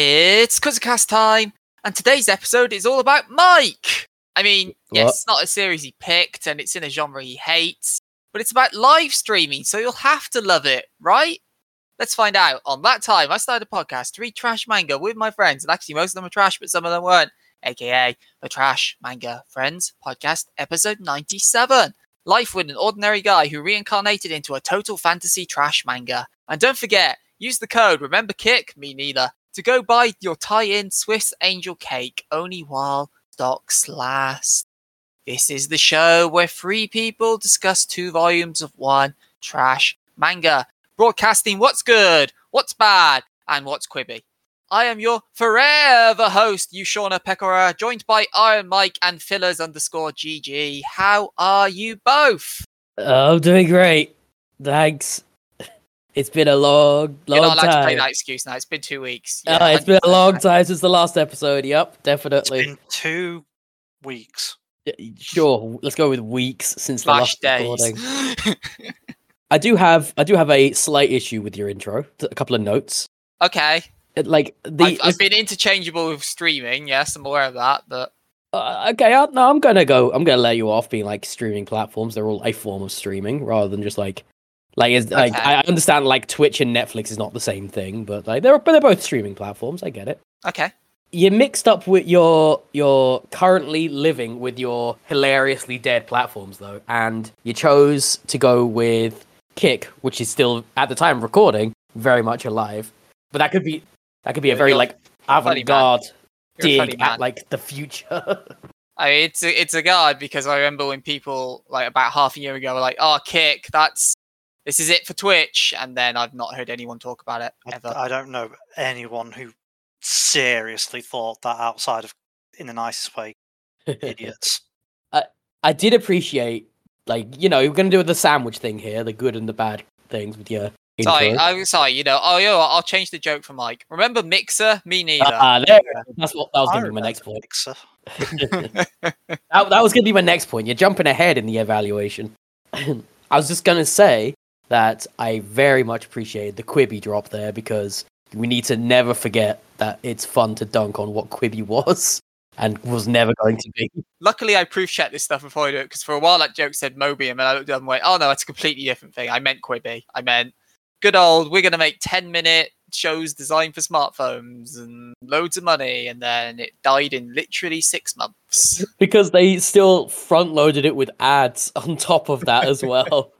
It's Cast time, and today's episode is all about Mike. I mean, yes, What? it's not a series he picked, and it's in a genre he hates, but it's about live streaming, so you'll have to love it, right? Let's find out. On that time, I started a podcast to read trash manga with my friends, and actually, most of them are trash, but some of them weren't. AKA the Trash Manga Friends Podcast, episode 97. Life with an ordinary guy who reincarnated into a total fantasy trash manga. And don't forget, use the code Remember Kick, me neither, to go buy your tie-in Swiss Angel Cake only while stocks last. This is the show where three people discuss two volumes of one trash manga, broadcasting what's good, what's bad, and what's quibby. I am your forever host, Yushona Pekora, joined by Iron Mike and Fillers underscore GG. How are you both? Oh, I'm doing great. Thanks. It's been a long, You're long not allowed to play time. that excuse now. It's been two weeks. Uh, it's been a long time since the last episode. Yep, It's definitely. been two weeks. Y- Sure, let's go with weeks since the last days. recording. I do have, I do have a slight issue with your intro. A couple of notes. okay. It, like the, I've, I've been interchangeable with streaming. Yes, I'm aware of that. But Uh, okay, I, no, I'm gonna go. I'm gonna let you off being like streaming platforms. They're all a form of streaming rather than just like, like, it's, like Okay. I understand like Twitch and Netflix is not the same thing, but like they're but they're both streaming platforms. I get it. okay. You're mixed up with your your currently living with your hilariously dead platforms though, and you chose to go with Kick, which is still at the time recording very much alive. But that could be that could be a very like avant-garde You're a funny dig at like the future. I mean, it's a, it's a guard because I remember when people like about half a year ago were like, "Oh, kick, that's this is it for Twitch," and then I've not heard anyone talk about it I, ever. I don't know anyone who seriously thought that outside of, in the nicest way, idiots. I I did appreciate, like, you know, you're going to do the sandwich thing here, the good and the bad things with your intro. Sorry, I'm sorry. You know, oh, yo, I'll change the joke for Mike. Remember Mixer? Me neither. Ah, there. That's what that was going to be my next point. Mixer. that, that was going to be my next point. You're jumping ahead in the evaluation. I was just going to say that I very much appreciated the Quibi drop there because we need to never forget that it's fun to dunk on what Quibi was and was never going to be. Luckily, I proof checked this stuff before I do it because for a while that joke said Mobium, and I looked up and went, "Oh no, it's a completely different thing." I meant Quibi. I meant good old. We're gonna make ten minute shows designed for smartphones and loads of money, and then it died in literally six months. because they still front loaded it with ads on top of that as well.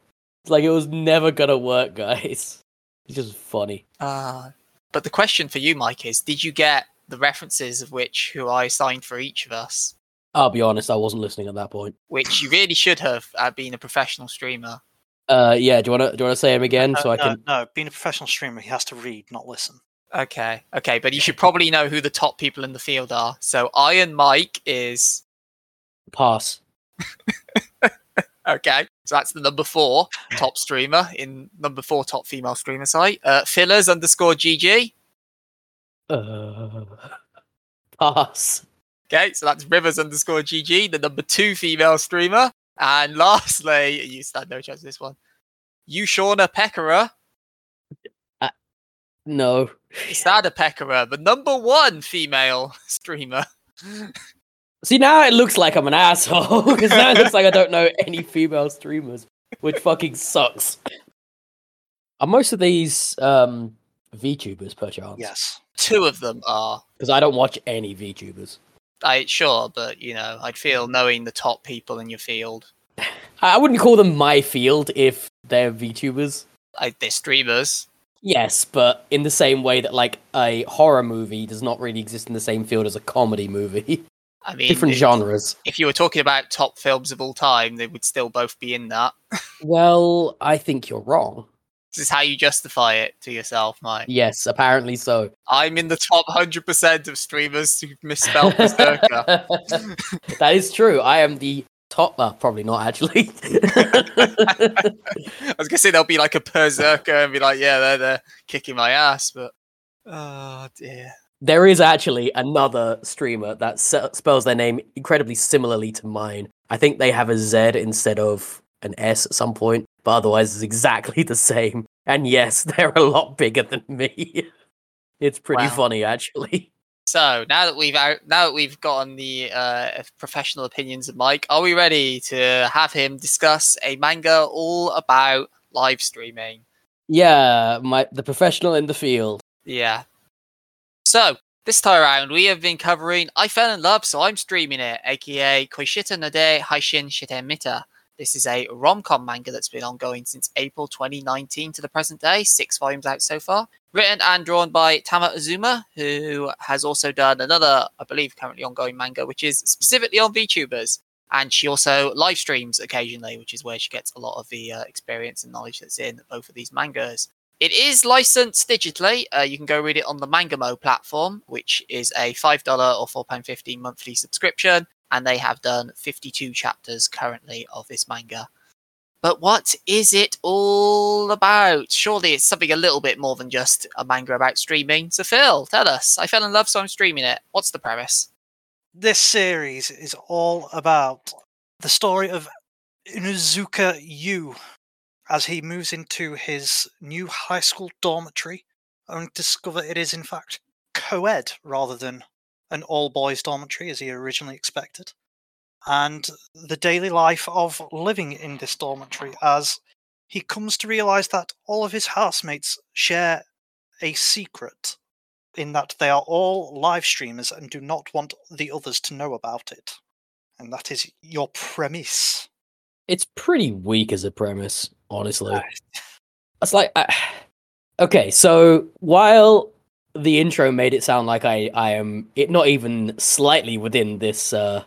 It's like it was never gonna work, guys. It's just funny. Uh, but the question for you, Mike, is: Did you get the references of which who I assigned for each of us? I'll be honest, I wasn't listening at that point. Which you really should have uh, been a professional streamer. Uh, yeah. Do you wanna do you wanna say him again No, so I no, can? no, being a professional streamer, he has to read, not listen. Okay, okay, but you should probably know who the top people in the field are. So Iron Mike is Pass. okay. So that's the number four top streamer in number four top female streamer site. Uh, fillers underscore GG. Uh, pass. Okay, so that's Rivers underscore GG, the number two female streamer. And lastly, you stand no chance with this one. You Shauna Pekora, No. Sada Pekora, the number one female streamer. See now it looks like I'm an asshole because now it looks like I don't know any female streamers, which fucking sucks. Are most of these um VTubers per chance? Yes. Two of them are. Because I don't watch any VTubers. I sure, but you know, I'd feel knowing the top people in your field. I I wouldn't call them my field if they're VTubers. I, they're streamers. Yes, but in the same way that like a horror movie does not really exist in the same field as a comedy movie. I mean, Different if, genres. if you were talking about top films of all time, they would still both be in that. Well, I think you're wrong. This is how you justify it to yourself, Mike. Yes, apparently so. I'm in the top 100% of streamers who misspelled Berserker. that is true. I am the top. Well, probably not actually. I was going to say there'll be like a Berserker and be like, yeah, they're, they're kicking my ass, but. Oh, dear. There is actually another streamer that spells their name incredibly similarly to mine. I think they have a Z instead of an S at some point, but otherwise it's exactly the same. And yes, they're a lot bigger than me. It's pretty Wow. funny, actually. So now that we've out, now that we've gotten the uh, professional opinions of Mike, are we ready to have him discuss a manga all about live streaming? Yeah, my the professional in the field. Yeah. So this time around, we have been covering "I Fell in Love, So I'm Streaming It," aka Koishita Nade Haishin Shiten Mita. This is a rom-com manga that's been ongoing since April 2019 to the present day. Six volumes out so far. Written and drawn by Tama Azuma, who has also done another, I believe, currently ongoing manga, which is specifically on VTubers. And she also live streams occasionally, which is where she gets a lot of the uh, experience and knowledge that's in both of these mangas. It is licensed digitally. Uh, you can go read it on the Mangamo platform, which is a $5 or £4.15 monthly subscription. And they have done 52 chapters currently of this manga. But what is it all about? Surely it's something a little bit more than just a manga about streaming. So, Phil, tell us. I fell in love, so I'm streaming it. What's the premise? This series is all about the story of Inuzuka Yu as he moves into his new high school dormitory, and discover it is in fact co-ed rather than an all-boys dormitory as he originally expected. And the daily life of living in this dormitory as he comes to realize that all of his housemates share a secret in that they are all live streamers and do not want the others to know about it. And that is your premise. It's pretty weak as a premise, honestly. It's like, I... okay, so while the intro made it sound like I, I am it not even slightly within this uh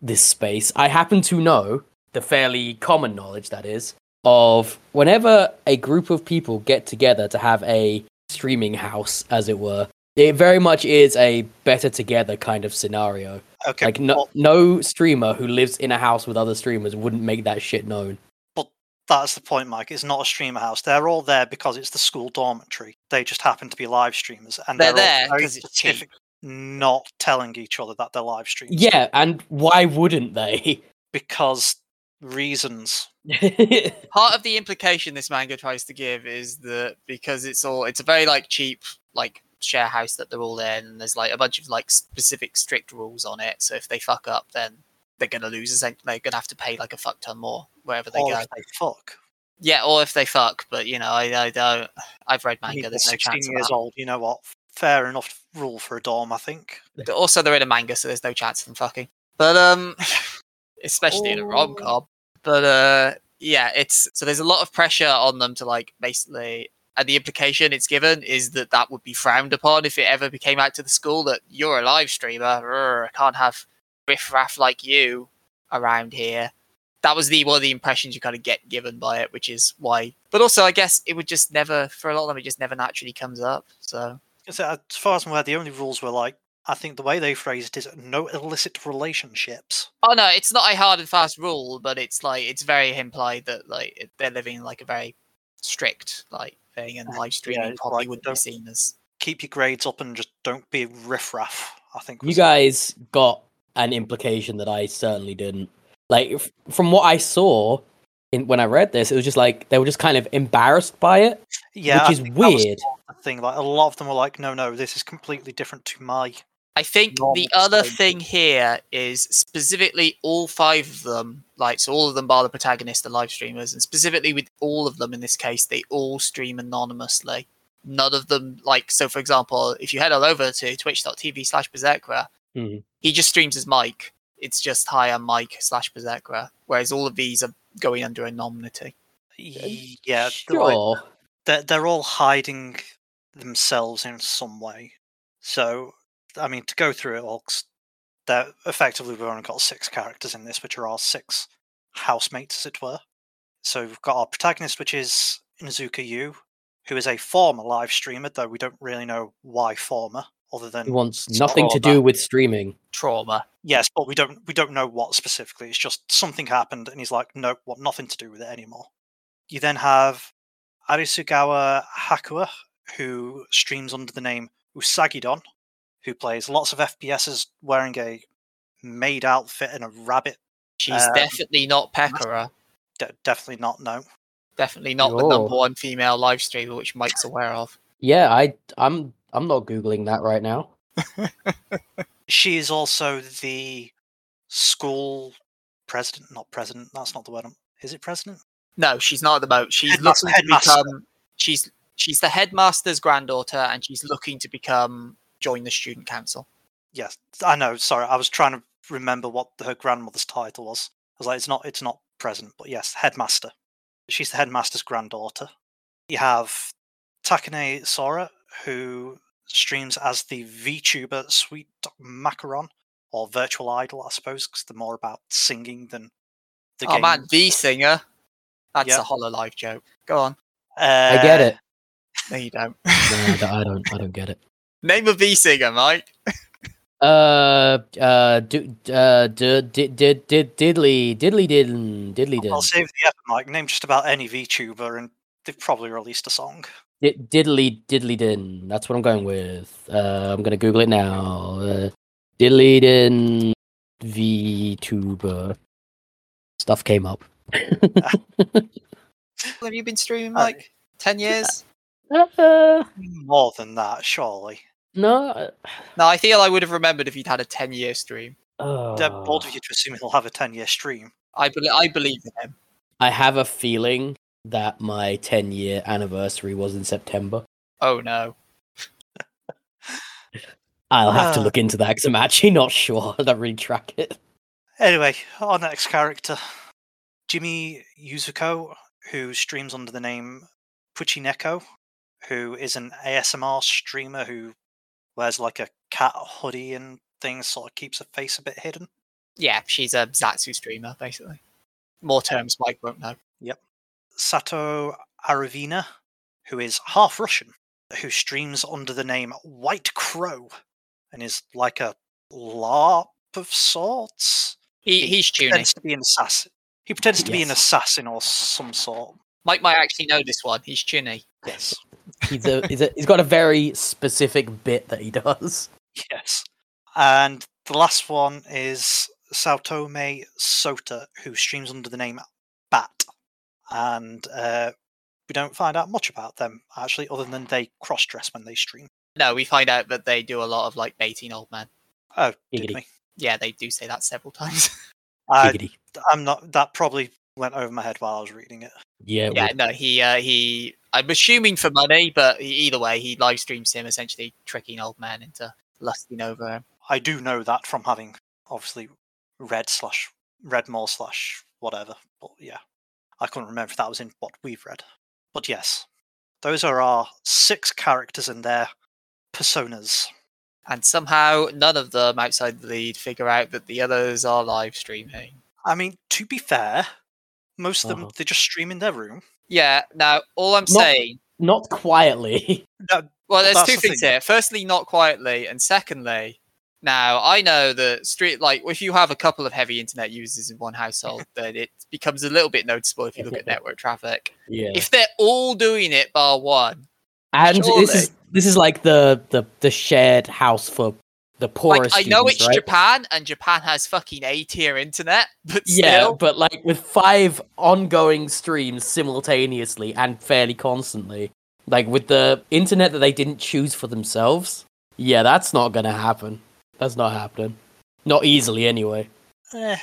this space, I happen to know the fairly common knowledge that is of whenever a group of people get together to have a streaming house, as it were, it very much is a better together kind of scenario. Okay, Like no well, no streamer who lives in a house with other streamers wouldn't make that shit known. But that's the point, Mike. It's not a streamer house. They're all there because it's the school dormitory. They just happen to be live streamers, and They're all there very 'cause it's cheap. specific, not telling each other that they're live streamers. Yeah, and why wouldn't they? because reasons. part of the implication this manga tries to give is that because it's all it's a very like cheap like share house that they're all in and there's like a bunch of like specific strict rules on it so if they fuck up then they're gonna lose they're gonna have to pay like a fuck ton more wherever they Or go they fuck. yeah or if they fuck but you know i, I don't i've read manga there's no 16 chance of years old. You know what? Fair enough rule for a dorm, I think. But also they're in a manga so there's no chance of them fucking but um especially in a Oh. rom-com but uh yeah it's so there's a lot of pressure on them to like basically and the implication it's given is that that would be frowned upon if it ever became out to the school that you're a live streamer rrr, I can't have riffraff like you around here. That was the one of the impressions you kind of get given by it which is why. But also i guess it would just never for a lot of them it just never naturally comes up So, uh, as far as I'm aware, the only rules were like, I think the way they phrased it is no illicit relationships. Oh no, it's not a hard and fast rule, but it's like it's very implied that like they're living like a very strict like thing, and live streaming it's probably like, wouldn't be seen as. Keep your grades up and just don't be riffraff. I think. you was- guys got an implication that I certainly didn't. Like f- from what I saw in when I read this, it was just like they were just kind of embarrassed by it, yeah, I which is think that was weird. the thing. Like a lot of them were like, no, no, this is completely different to my. I think Normal the other state. thing here is specifically all five of them, like so all of them bar the protagonist the live streamers, and specifically with all of them in this case, they all stream anonymously. None of them like so for example, if you head on over to twitch.tv slash bersekrer, Mhm. he just streams as Mike. It's just hi I'm Mike slash bersekrer. Whereas all of these are going under anonymity. Yeah, they're like- Sure. they're, they're all hiding themselves in some way. So, I mean, to go through it all, they're effectively we've only got six characters in this, which are our six housemates, as it were. So we've got our protagonist, which is Inuzuka Yu, who is a former live streamer, though we don't really know why former, other He than wants it's nothing to do with streaming. Trauma. yes, but we don't we don't know what specifically. It's just something happened, and he's like, nope, want nothing to do with it anymore. You then have Arisugawa Hakua, who streams under the name Usagidon, who plays lots of FPSs wearing a maid outfit and a rabbit. She's Um, definitely not Pekora. De- definitely not no. Definitely not the number one female live streamer, which Mike's aware of. Yeah, I I'm I'm not googling that right now. She is also the school president, not president. That's not the word. I'm, is it president? No, she's not at the moment. She's Headmaster- looking to become. She's she's the headmaster's granddaughter, and she's looking to become join the student council. Yes, I know. Sorry, I was trying to remember what her grandmother's title was. I was like, it's not, it's not present, but yes, headmaster. She's the headmaster's granddaughter. You have Takane Sora, who streams as the VTuber Sweet Macaron, or Virtual Idol, I suppose, because they're more about singing than the oh game. man, the singer. That's Yeah. a Hololive joke. Go on. Uh, I get it. No, you don't. No, I don't- I don't. I don't get it. Name a V singer, Mike. Uh, uh, do, uh, did, did, did, did, diddly, diddly, diddly, diddly, I'll did, save the effort, Mike. Name just about any VTuber, and they've probably released a song. Did, diddly, diddly, din. That's what I'm going with. Uh, I'm gonna Google it now. Uh, diddly, din, VTuber. Stuff came up. Have you been streaming. Mike? Ten years? Uh, More than that, surely. No. uh, No, I feel I would have remembered if you'd had a ten-year stream. They're uh, bold of you to assume he'll have a 10 year stream. I believe. I believe in him. I have a feeling that my 10 year anniversary was in September. Oh no. I'll have to Ah. look into that because I'm actually not sure. I don't really track it. Anyway, our next character, Jimmy Yuzuko, who streams under the name Puchineko, who is an ASMR streamer who wears like a cat hoodie and things, sort of keeps her face a bit hidden. Yeah, she's a Zatsu streamer, basically. More terms Mike won't know. Yep. Sato Aravina, who is half Russian, who streams under the name White Crow and is like a LARP of sorts. He He he's tuning. pretends to be an assassin. He pretends to be an assassin or some sort. Mike might actually know this one. He's chuuni. Yes. He's, a, he's, a, he's got a very specific bit that he does. Yes. And the last one is Saotome Sota, who streams under the name Bat. And uh, we don't find out much about them, actually, other than they cross dress when they stream. No, we find out that they do a lot of like baiting old men. Oh, did we? Yeah, they do say that several times. I, I'm not. That probably went over my head while I was reading it. Yeah, yeah, well, no, he uh, he. I'm assuming for money, but he, either way, he live streams him essentially tricking old man into lusting over him. I do know that from having obviously read slash read more slash whatever. But yeah, I couldn't remember if that was in what we've read. But yes, those are our six characters and their personas. And somehow none of them outside the lead figure out that the others are live streaming. I mean, to be fair, most of them Uh-huh. they just stream in their room. Yeah, now all I'm Not- saying not quietly. No, Well, there's That's two the things thing. here. Firstly, not quietly, and secondly, now I know that street like if you have a couple of heavy internet users in one household, then it becomes a little bit noticeable if you look at network traffic. yeah. If they're all doing it bar one, and this is this is like the the, the shared house for the like poorest I know students, it's right? Japan and Japan has fucking A tier internet, but Yeah, still, but like with five ongoing streams simultaneously and fairly constantly, like with the internet that they didn't choose for themselves, yeah, that's not gonna happen. That's not happening. Not easily, anyway. eh,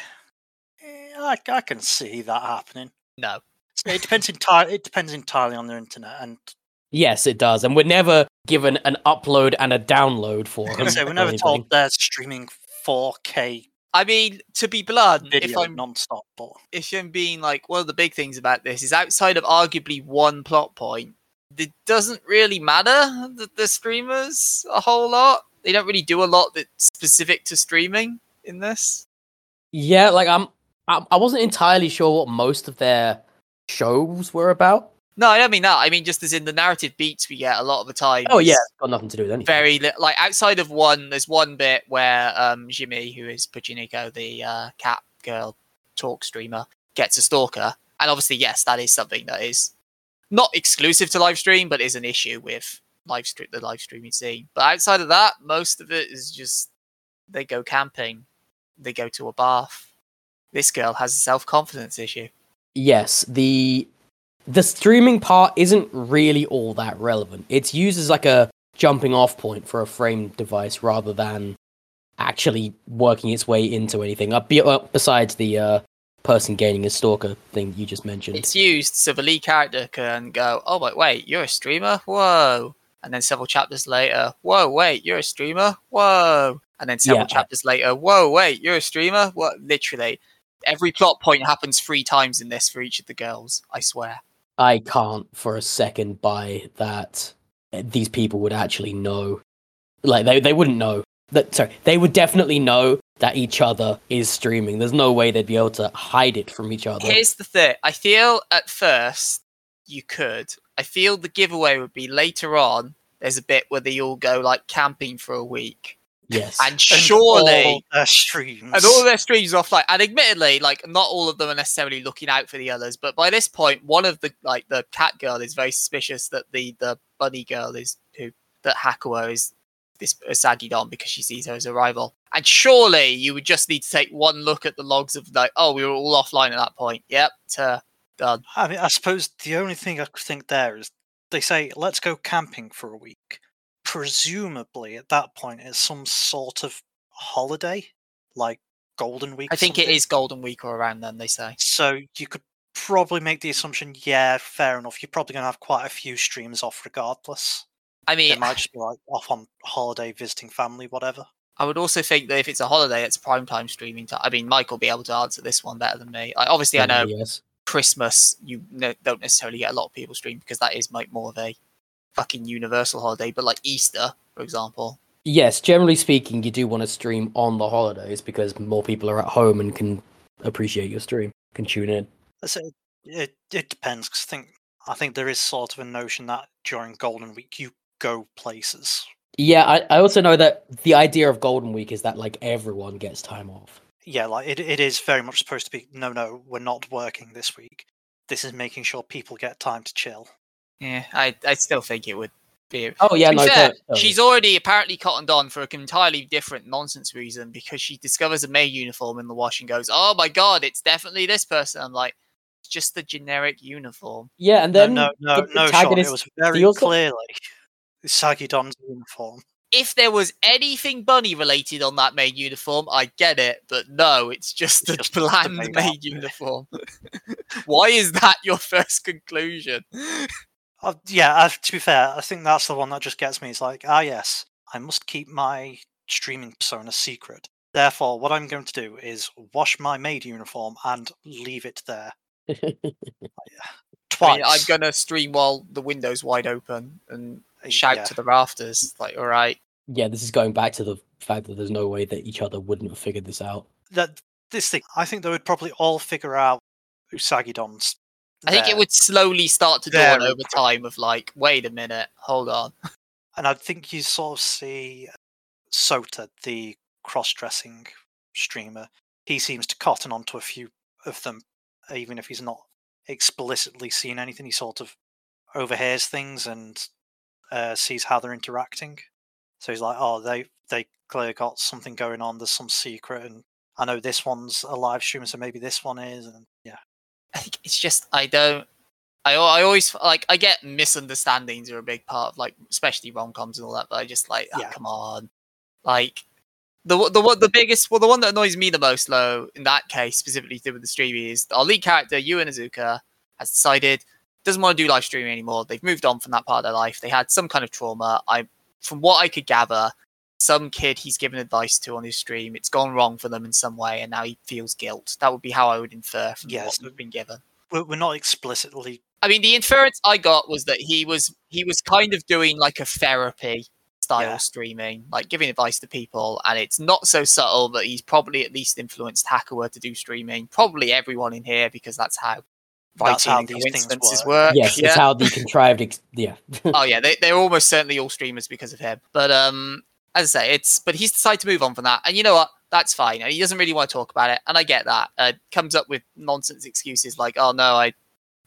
eh, I, I can see that happening. no. It depends entirely. It depends entirely on their internet, and Yes, it does, and we're never given an upload and a download for I was them. gonna say we're never told they're streaming 4K I mean, to be blunt, if video I'm non-stop. But if I'm being like one of the big things about this is outside of arguably one plot point, it doesn't really matter that the streamers a whole lot. They don't really do a lot that's specific to streaming in this. Yeah, like I'm, I, I wasn't entirely sure what most of their shows were about. No, I don't mean that. I mean just as in the narrative beats we get a lot of the time. Oh yeah, got nothing to do with anything. Very li- like outside of one, there's one bit where um Jimmy, who is Puchineko, the uh, cat girl talk streamer, gets a stalker, and obviously, yes, that is something that is not exclusive to live stream, but is an issue with live stream the live streaming scene. But outside of that, most of it is just they go camping, they go to a bath. This girl has a self confidence issue. yes the the streaming part isn't really all that relevant it's used as like a jumping off point for a frame device rather than actually working its way into anything. Uh, be, uh, besides the uh, person gaining a stalker thing you just mentioned. It's used so the lead character can go, "Oh wait, wait, you're a streamer? Whoa!" And then several chapters later, "Whoa, wait, you're a streamer? Whoa!" And then several Yeah. chapters later, "Whoa, wait, you're a streamer? What?" Literally, every plot point happens three times in this for each of the girls. I swear. I can't for a second buy that these people would actually know. Like they they wouldn't know that. Sorry, they would definitely know that each other is streaming. There's no way they'd be able to hide it from each other. Here's the thing. I feel at first you could. I feel the giveaway would be later on. There's a bit where they all go like camping for a week, yes, and And surely all their streams. and all their streams are offline. And admittedly, like not all of them are necessarily looking out for the others, but by this point, one of the like the cat girl is very suspicious that the the bunny girl is who that Hakua is this uh, Usagi Don because she sees her as a rival. And surely you would just need to take one look at the logs of like, oh, we were all offline at that point. Yep, to done. I mean, I suppose the only thing I could think there is they say, let's go camping for a week. Presumably, at that point, it's some sort of holiday, like Golden Week. I think it something. is Golden Week or around then. They say. So you could probably make the assumption, yeah, fair enough. You're probably going to have quite a few streams off regardless. I mean, it might just be like off on holiday, visiting family, whatever. I would also think that if it's a holiday, it's prime time streaming time. I mean, Mike will be able to answer this one better than me. Like, obviously, I know Yes. Christmas, you ne- don't necessarily get a lot of people stream because that is like more of a fucking universal holiday. But like Easter, for example, Yes, generally speaking, you do want to stream on the holidays because more people are at home and can appreciate your stream, can tune in. Let's say it, it depends because I think I think there is sort of a notion that during Golden Week you go places. Yeah, I, I also know that the idea of Golden Week is that like everyone gets time off. Yeah, like it, it is very much supposed to be. No, no, we're not working this week. This is making sure people get time to chill. Yeah, I I still think it would be. Oh yeah, no, fair, totally. she's already apparently cottoned on for an entirely different nonsense reason because she discovers a maid uniform in the wash and goes, "Oh my god, it's definitely this person." I'm like, it's just the generic uniform. yeah, and then no, no, the no, Sean. It was very feels it. clearly Sagi Don's uniform. if there was anything bunny related on that maid uniform, I get it, but no, it's just It's a just bland maid maid uniform. Why is that your first conclusion? Uh, yeah, uh, to be fair, I think that's the one that just gets me. It's like, ah, yes, I must keep my streaming persona secret. Therefore, what I'm going to do is wash my maid uniform and leave it there I twice. mean, I'm gonna stream while the window's wide open and Uh, shout yeah. to the rafters. Like, all right, yeah, this is going back to the fact that there's no way that each other wouldn't have figured this out. that this thing. I think they would probably all figure out Usagi Don's. I think it would slowly start to There dawn over time of like, wait a minute, hold on. and I think you sort of see Sota, the cross-dressing streamer. He seems to cotton onto a few of them, even if he's not explicitly seen anything. He sort of overhears things and uh, sees how they're interacting. So he's like, "Oh, they they clearly got something going on. There's some secret, and I know this one's a live stream, so maybe this one is." And think it's just I don't. I I always like I get misunderstandings are a big part of like especially rom coms and all that, but I just like oh, come on, like the the the biggest well the one that annoys me the most though in that case specifically to do with the streaming is our lead character Yu Azuka has decided doesn't want to do live streaming anymore. They've moved on from that part of their life. They had some kind of trauma. I from what I could gather, some kid he's given advice to on his stream, it's gone wrong for them in some way, and now he feels guilt. That would be how I would infer from Yes. what we've been given. we're, we're not explicitly. I mean, the inference I got was that he was he was kind of doing like a therapy style Yeah. streaming, like giving advice to people, and it's not so subtle that he's probably at least influenced Hakua to do streaming. Probably everyone in here because that's how That's how these things coincidences work. work. yes, yeah. it's how the contrived. Ex- yeah, oh yeah, they they're almost certainly all streamers because of him. But um, as I say, it's but he's decided to move on from that, and you know what? That's fine. And he doesn't really want to talk about it, and I get that. Uh, comes up with nonsense excuses like, "Oh no, I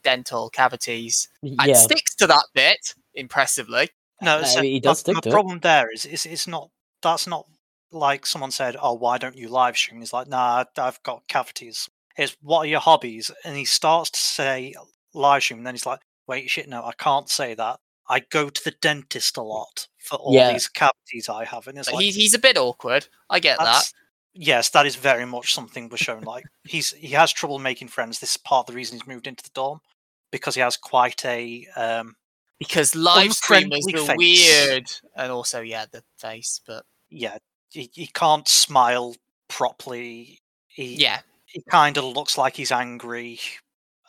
dental cavities," and yeah. sticks to that bit impressively. No, I so mean, he does my, stick my to it. The problem there is, is it's not that's not like someone said, "Oh, why don't you live stream?" He's like, "Nah, I- I've got cavities." It's what are your hobbies? And he starts to say live stream, and then he's like, "Wait, shit, no, I can't say that I go to the dentist a lot for all Yeah. these cavities I have, and it's like he's he's a bit awkward. I get that. yes, that is very much something we're shown. Like he's he has trouble making friends. This is part of the reason he's moved into the dorm because he has quite a um Because live streamers face. weird, and also yeah, the face. But yeah he, he can't smile properly. He yeah, he kind of looks like he's angry.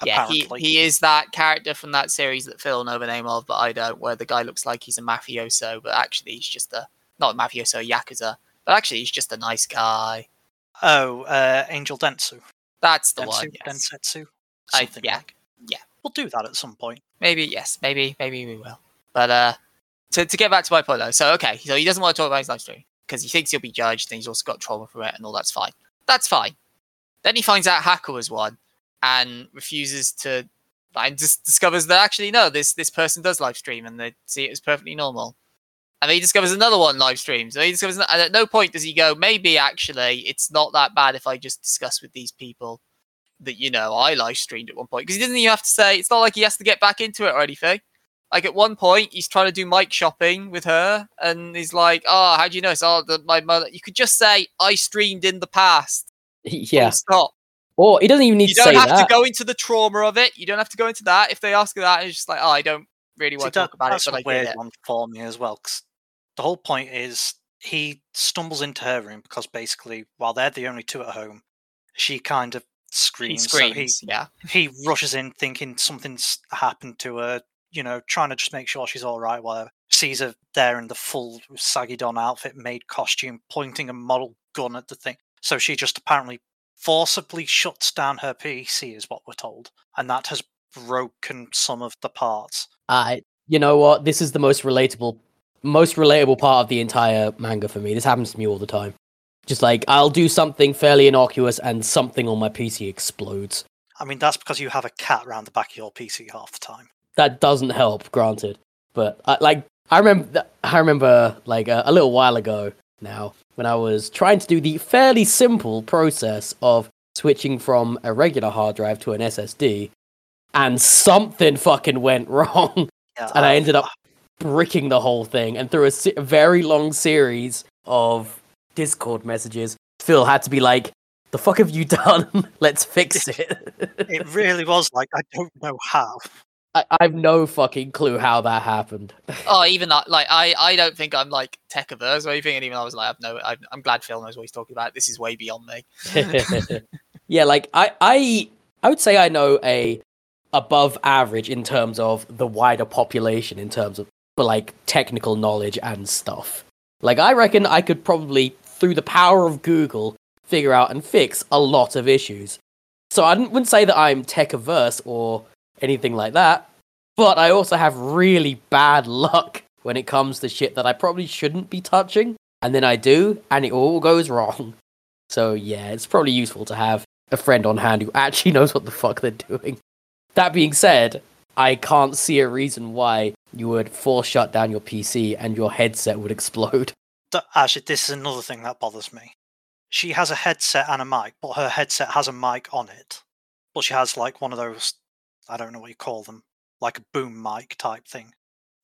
Yeah, he, he is that character from that series that Phil know the name of, but I don't. Where the guy looks like he's a mafioso, but actually he's just a not a mafioso, a yakuza. But actually he's just a nice guy. oh uh, Angel Densetsu, That's the Densetsu, one. Yes. Densetsu, I- yeah, like. yeah. we'll do that at some point. Maybe yes, maybe maybe we will. But uh, to to get back to my point though, so okay, so he doesn't want to talk about his live stream because he thinks he'll be judged, and he's also got trauma from it, and all that's fine. That's fine. Then he finds out Hacker was one, and refuses to, and just discovers that actually no, this this person does live stream, and they see it as perfectly normal. And then he discovers another one live streams. And he discovers, and at no point does he go, maybe actually it's not that bad if I just discuss with these people that you know I live streamed at one point because he doesn't even have to say. It's not like he has to get back into it or anything. Like at one point, he's trying to do mic shopping with her, and he's like, "Oh, how do you know?" It's all the, my mother. You could just say, "I streamed in the past." Full Yeah. Stop. Or he doesn't even need You to don't have to go into the trauma of it. You don't have to go into that. If they ask you that, it's just like, "Oh, I don't really See, want to talk that- about it," that's but a I get weird it. one for me as well. Cause the whole point is he stumbles into her room because basically, while they're the only two at home, she kind of screams. He screams. screams. yeah. So he, he rushes in thinking something's happened to her, you know, trying to just make sure she's all right, whatever. Sees her there in the full saggy Don outfit, made costume, pointing a model gun at the thing. So she just apparently forcibly shuts down her PC, is what we're told. And that has broken some of the parts. I, you know what? This is the most relatable, most relatable part of the entire manga for me. This happens to me all the time. Just like I'll do something fairly innocuous, and something on my PC explodes. I mean, that's because you have a cat around the back of your PC half the time. That doesn't help, granted. But I, like, I remember, I remember like a, a little while ago now when I was trying to do the fairly simple process of switching from a regular hard drive to an SSD, and something fucking went wrong. Yeah, and I ended up bricking the whole thing. And through a, se- a very long series of Discord messages, Phil had to be like, "The fuck have you done? Let's fix it." It really was like I don't know how. I, I have no fucking clue how that happened. Oh, even that, like I, I don't think I'm like tech averse or anything. And even I was like, I've no, I, I'm glad Phil knows what he's talking about. This is way beyond me. yeah, like I, I, I would say I know a above average in terms of the wider population in terms of like technical knowledge and stuff. Like I reckon I could probably through the power of Google figure out and fix a lot of issues. So I wouldn't say that I'm tech averse or anything like that, but I also have really bad luck when it comes to shit that I probably shouldn't be touching, and then I do, and it all goes wrong. So yeah, it's probably useful to have a friend on hand who actually knows what the fuck they're doing. That being said, I can't see a reason why you would force shut down your PC and your headset would explode. Actually, this is another thing that bothers me. She has a headset and a mic, but her headset has a mic on it. But she has like one of those, I don't know what you call them, like a boom mic type thing.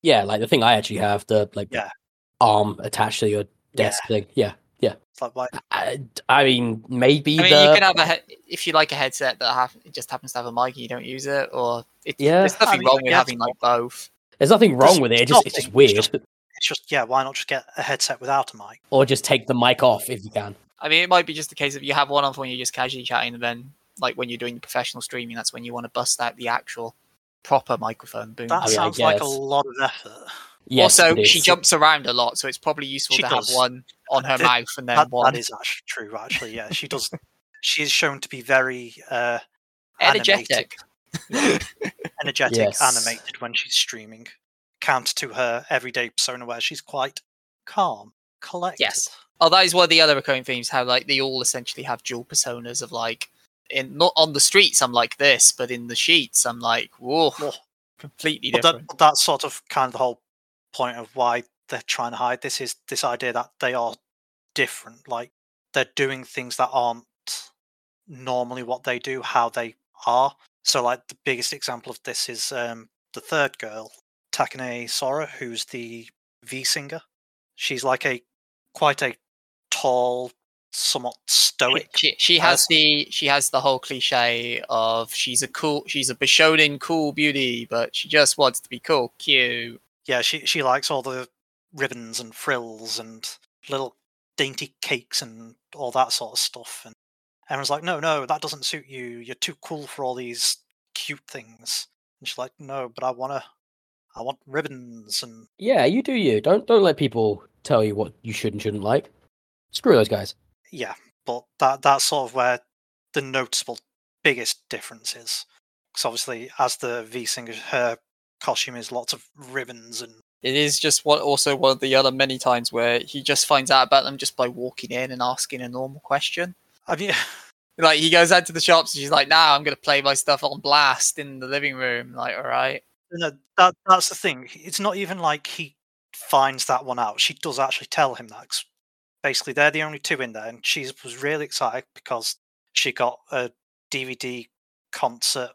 Yeah, like the thing I actually have, the like Yeah. arm attached to your desk thing. Yeah, yeah. It's like, I, I mean, maybe I mean, the you can have a he- if you like a headset that have, it just happens to have a mic and you don't use it, or it, Yeah. there's nothing I mean, wrong with having like both. there's nothing wrong there's with it. It's just, it's just weird. it's just- it's just, yeah, why not just get a headset without a mic? or just take the mic off if you can. I mean, it might be just a case of you have one on for when you're just casually chatting, and then like when you're doing professional streaming, that's when you want to bust out the actual proper microphone boom. That I mean, sounds like a lot of effort. Yes, also, she jumps around a lot, so it's probably useful She to does. have one on her Th- mouth and then That, one that is actually true, actually. Yeah, she does. she is shown to be very uh, energetic. energetic, Yes. animated when she's streaming. Counter to her everyday persona where she's quite calm, collected. Yes. Oh, that is one of the other recurring themes. How like they all essentially have dual personas of like, in not on the streets I'm like this, but in the sheets I'm like, whoa, completely But, different. that, that's sort of kind of the whole point of why they're trying to hide this is this idea that they are different. Like they're doing things that aren't normally what they do, how they are. So, like the biggest example of this is um, the third girl, Takane Sora, who's the V singer. She's like a quite a tall, somewhat stoic. She, she has the she has the whole cliche of she's a cool she's a Bishonen cool beauty, but she just wants to be cool, cute. Yeah, she she likes all the ribbons and frills and little dainty cakes and all that sort of stuff. And everyone's like, "No, no, that doesn't suit you. You're too cool for all these cute things." And she's like, "No, but I wanna, I want ribbons and Yeah, you do you. Don't don't let people tell you what you should and shouldn't like. Screw those guys. Yeah." But that that's sort of where the noticeable biggest difference is. Because obviously, as the V singer, her costume is lots of ribbons and It is just what also one of the other many times where he just finds out about them just by walking in and asking a normal question. I mean, Like he goes out to the shops and she's like, "Now I'm gonna play my stuff on blast in the living room." Like, all right, No, that that's the thing. It's not even like he finds that one out. She does actually tell him that. 'Cause basically, they're the only two in there, and she was really excited because she got a DVD concert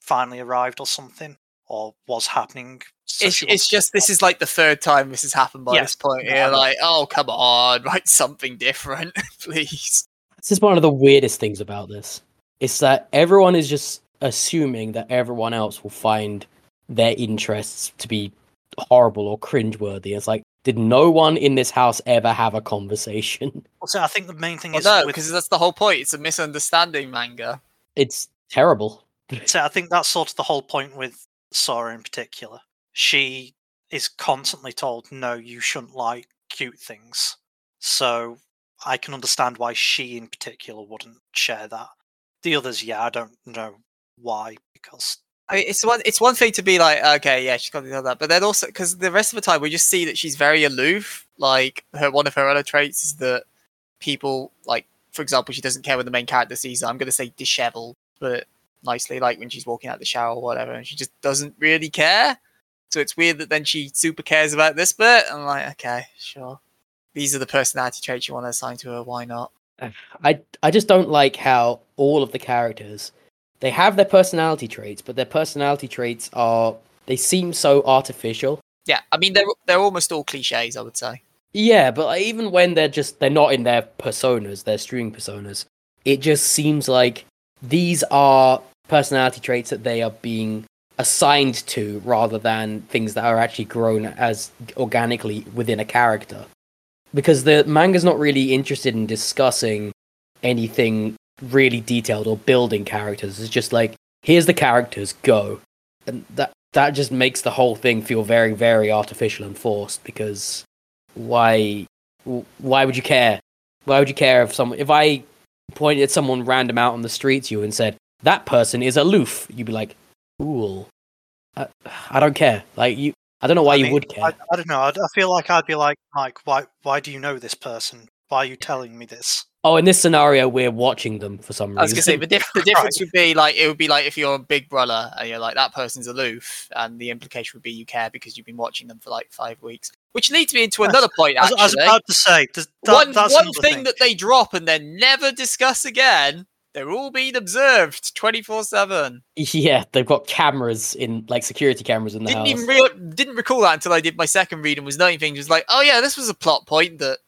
finally arrived or something, or was happening. so it's it's just this is like the third time this has happened by Yes, this point. yeah, You're like, "Oh come on, write something different, please." This is one of the weirdest things about this. It's that everyone is just assuming that everyone else will find their interests to be horrible or cringeworthy. It's like, did no one in this house ever have a conversation? So I think the main thing Well, is no, with, because that's the whole point. It's a misunderstanding manga. It's terrible. so I think that's sort of the whole point with Sora in particular. She is constantly told, "No, you shouldn't like cute things." So I can understand why she in particular wouldn't share that. The others, yeah, I don't know why because I mean, it's one it's one thing to be like, okay, yeah, she's got to do that, but then also because the rest of the time we just see that she's very aloof. Like her one of her other traits is that people like, for example, she doesn't care when the main character sees her. I'm gonna say disheveled, but nicely, like when she's walking out the shower or whatever, and she just doesn't really care. So it's weird that then she super cares about this bit. I'm like, okay, sure. These are the personality traits you want to assign to her. Why not? I I just don't like how all of the characters they have their personality traits, but their personality traits are they seem so artificial. Yeah, I mean they're they're almost all cliches. I would say. Yeah, but like, even when they're just they're not in their personas, their streaming personas, it just seems like these are personality traits that they are being assigned to rather than things that are actually grown as organically within a character. Because the manga's not really interested in discussing anything really detailed or building characters. It's just like here's the characters, go. And that that just makes the whole thing feel very very artificial and forced because why why would you care why would you care if someone if i pointed at someone random out on the street to you and said that person is aloof you'd be like cool i, I don't care like you i don't know why I you mean, would care I, I don't know. I'd, I feel like I'd be like, Mike, why why do you know this person? Why are you telling me this? oh in this scenario we're watching them for some reason I was gonna say the, diff- the difference would be like it would be like if you're a big brother and you're like that person's aloof, and the implication would be you care because you've been watching them for like five weeks. Which leads me into another point. I was, Actually, I was about to say that, one that's one another thing, that they drop and then never discuss again. They're all being observed twenty four seven. yeah they've got cameras in like security cameras in the Didn't house even real didn't recall that until I did my second read and was noting things. Was like, oh yeah, this was a plot point that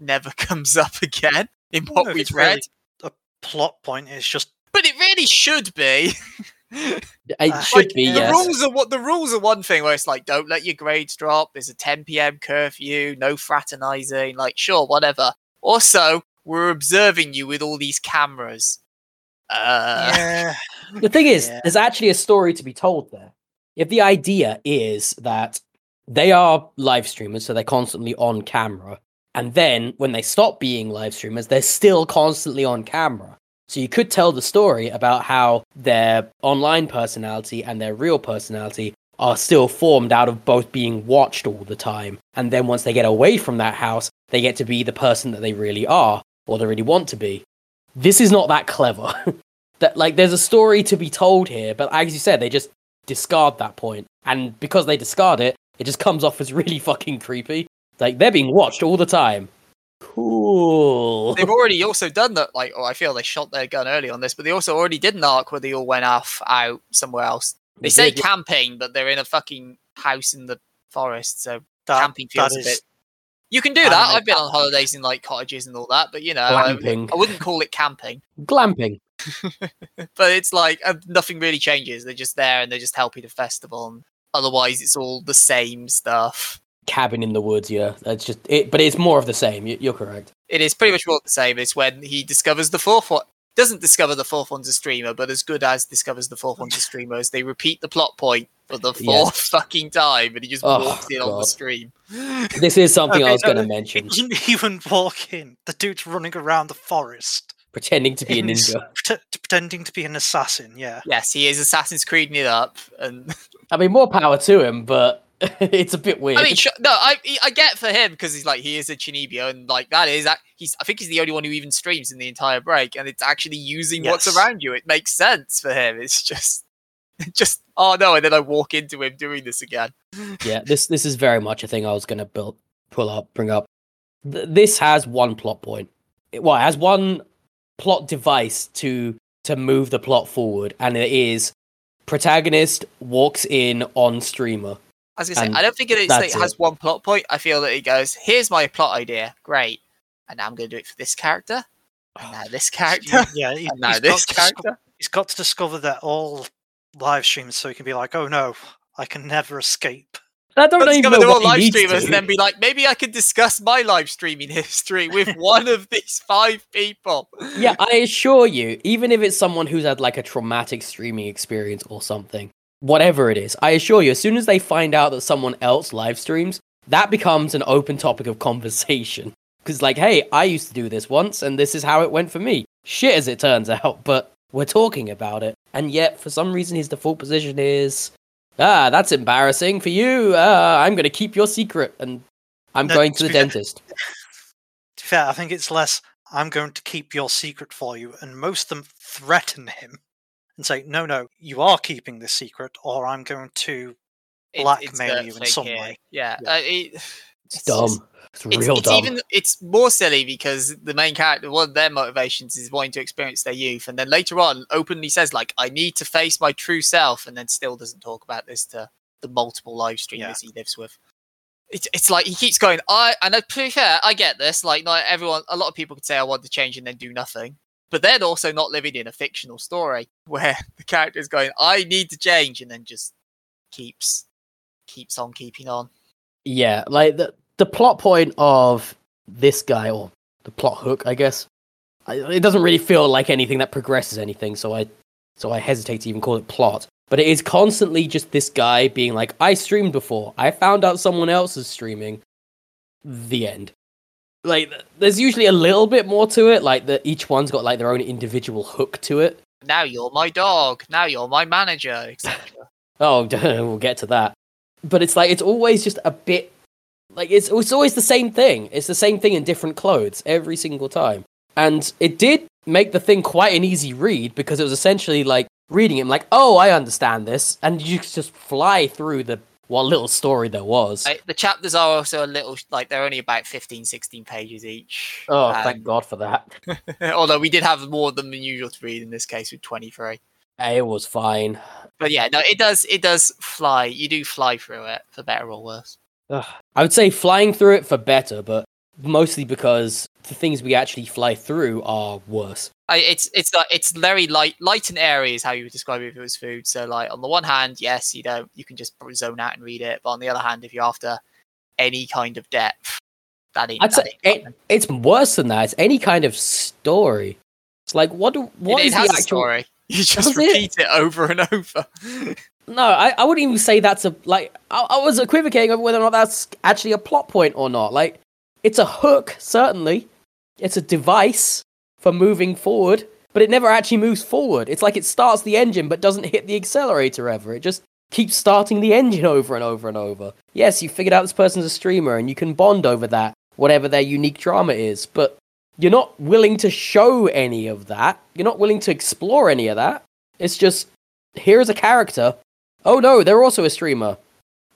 never comes up again in what know we've read. really a plot point. is just But it really should be. it Uh, should like, be the yes rules are what the rules are one thing where it's like don't let your grades drop there's a 10 p.m curfew no fraternizing like sure whatever also we're observing you with all these cameras uh yeah. The thing is, Yeah. there's actually a story to be told there. If the idea is that they are live streamers, so they're constantly on camera, and then when they stop being live streamers, they're still constantly on camera. So you could tell the story about how their online personality and their real personality are still formed out of both being watched all the time. And then once they get away from that house, they get to be the person that they really are, or they really want to be. This is not that clever. that like there's a story to be told here, but as you said, they just discard that point. and because they discard it, it just comes off as really fucking creepy. Like they're being watched all the time. Cool. they've already also done that like oh i feel they shot their gun early on this but they also already did an arc where they all went off out somewhere else they They say did, camping but they're in a fucking house in the forest, so That, camping feels that a is bit. You can do that. anime I've been on holidays in like cottages and all that, but you know, I, Glamping. I wouldn't call it camping. Glamping. But it's like uh, nothing really changes. They're just there and they're just helping the festival. And otherwise, it's all the same stuff. Cabin in the woods, yeah. That's just it, but it's more of the same. You- You're correct. It is pretty much all the same. It's when he discovers the fourth one. Doesn't discover the fourth one's a streamer, but as good as discovers the fourth one's a streamer, as they repeat the plot point for the fourth fucking time, and he just Oh, walks in on the stream. This is something I was going to mention. He doesn't even walk in. The dude's running around the forest, Pretending to be a ninja. pret- pretending to be an assassin. Yeah, Yes, he is Assassin's Creeding it up, and I mean, more power to him, but it's a bit weird. I mean, sh- no, I I get for him because he's like he is a chuunibyou, and like that is ac- he's I think he's the only one who even streams in the entire break, and it's actually using what's around you. It makes sense for him. It's just just oh no, and then I walk into him doing this again. yeah, this this is very much a thing I was going to build, pull up, bring up. Th- this has one plot point. It, well, it has one plot device to to move the plot forward, and it is protagonist walks in on streamer. I was gonna say And I don't think it, it's like that's it has one plot point. I feel that he goes, "Here's my plot idea, great," and now I'm going to do it for this character, and now this character, yeah. He, and now has this got to disco- character. he's got to discover that all live streams, so he can be like, "Oh no, I can never escape." I don't Let's even discover know all what live streamers and then be like, maybe I could discuss my live streaming history with one of these five people. yeah, I assure you, even if it's someone who's had like a traumatic streaming experience or something, whatever it is, I assure you, as soon as they find out that someone else live streams, that becomes an open topic of conversation. Because, like, hey, I used to do this once, and this is how it went for me. Shit, as it turns out, but we're talking about it. And yet, for some reason, his default position is, ah, that's embarrassing for you. Uh, I'm going to keep your secret, and I'm No, going to to the fair- dentist. To be fair, I think it's less. I'm going to keep your secret for you, and most of them threaten him and say, "No, no, you are keeping this secret, or I'm going to." Blackmail a you in some here. way. Yeah, Yeah. Uh, it, It's it's dumb. just- It's it's, real it's dumb. even it's more silly because the main character one of their motivations is wanting to experience their youth and then later on openly says like i need to face my true self and then still doesn't talk about this to the multiple live streamers he lives with it's, it's like he keeps going i and to be fair i get this like not everyone a lot of people could say i want to change and then do nothing but they're also not living in a fictional story where the character is going i need to change and then just keeps keeps on keeping on Yeah, like the the plot point of this guy, or the plot hook, I guess. I, it doesn't really feel like anything that progresses anything, so I so I hesitate to even call it plot. But it is constantly just this guy being like, "I streamed before. I found out someone else is streaming." The end. Like, there's usually a little bit more to it. Like that, each one's got like their own individual hook to it. now you're my dog now you're my manager etc Oh, we'll get to that. But it's like it's always just a bit like it's it's always the same thing. It's the same thing in different clothes every single time. And it did make the thing quite an easy read because it was essentially like reading it like, "Oh, I understand this." And you just fly through the what little story there was. Like, the chapters are also a little like they're only about 15 16 pages each oh, Um, thank God for that. although we did have more than the usual to read in this case with 23 It was fine. but yeah no it does it does fly you do fly through it for better or worse Ugh. I would say flying through it for better, but mostly because the things we actually fly through are worse. I, it's it's like it's very light light and airy is how you would describe it if it was food so like on the one hand yes you know you can just zone out and read it but on the other hand if you're after any kind of depth that ain't, I'd that say ain't it, it's worse than that. It's any kind of story. It's like what? Do, what it, is it the a actual? story you just Does it? repeat it over and over No, I, I wouldn't even say that's a like. I, I was equivocating over whether or not that's actually a plot point or not. Like, it's a hook, certainly. It's a device for moving forward, but it never actually moves forward. It's like it starts the engine but doesn't hit the accelerator ever. It just keeps starting the engine over and over and over. Yes, you figured out this person's a streamer and you can bond over that, whatever their unique drama is, but you're not willing to show any of that. You're not willing to explore any of that. It's just here's a character. Oh no, they're also a streamer.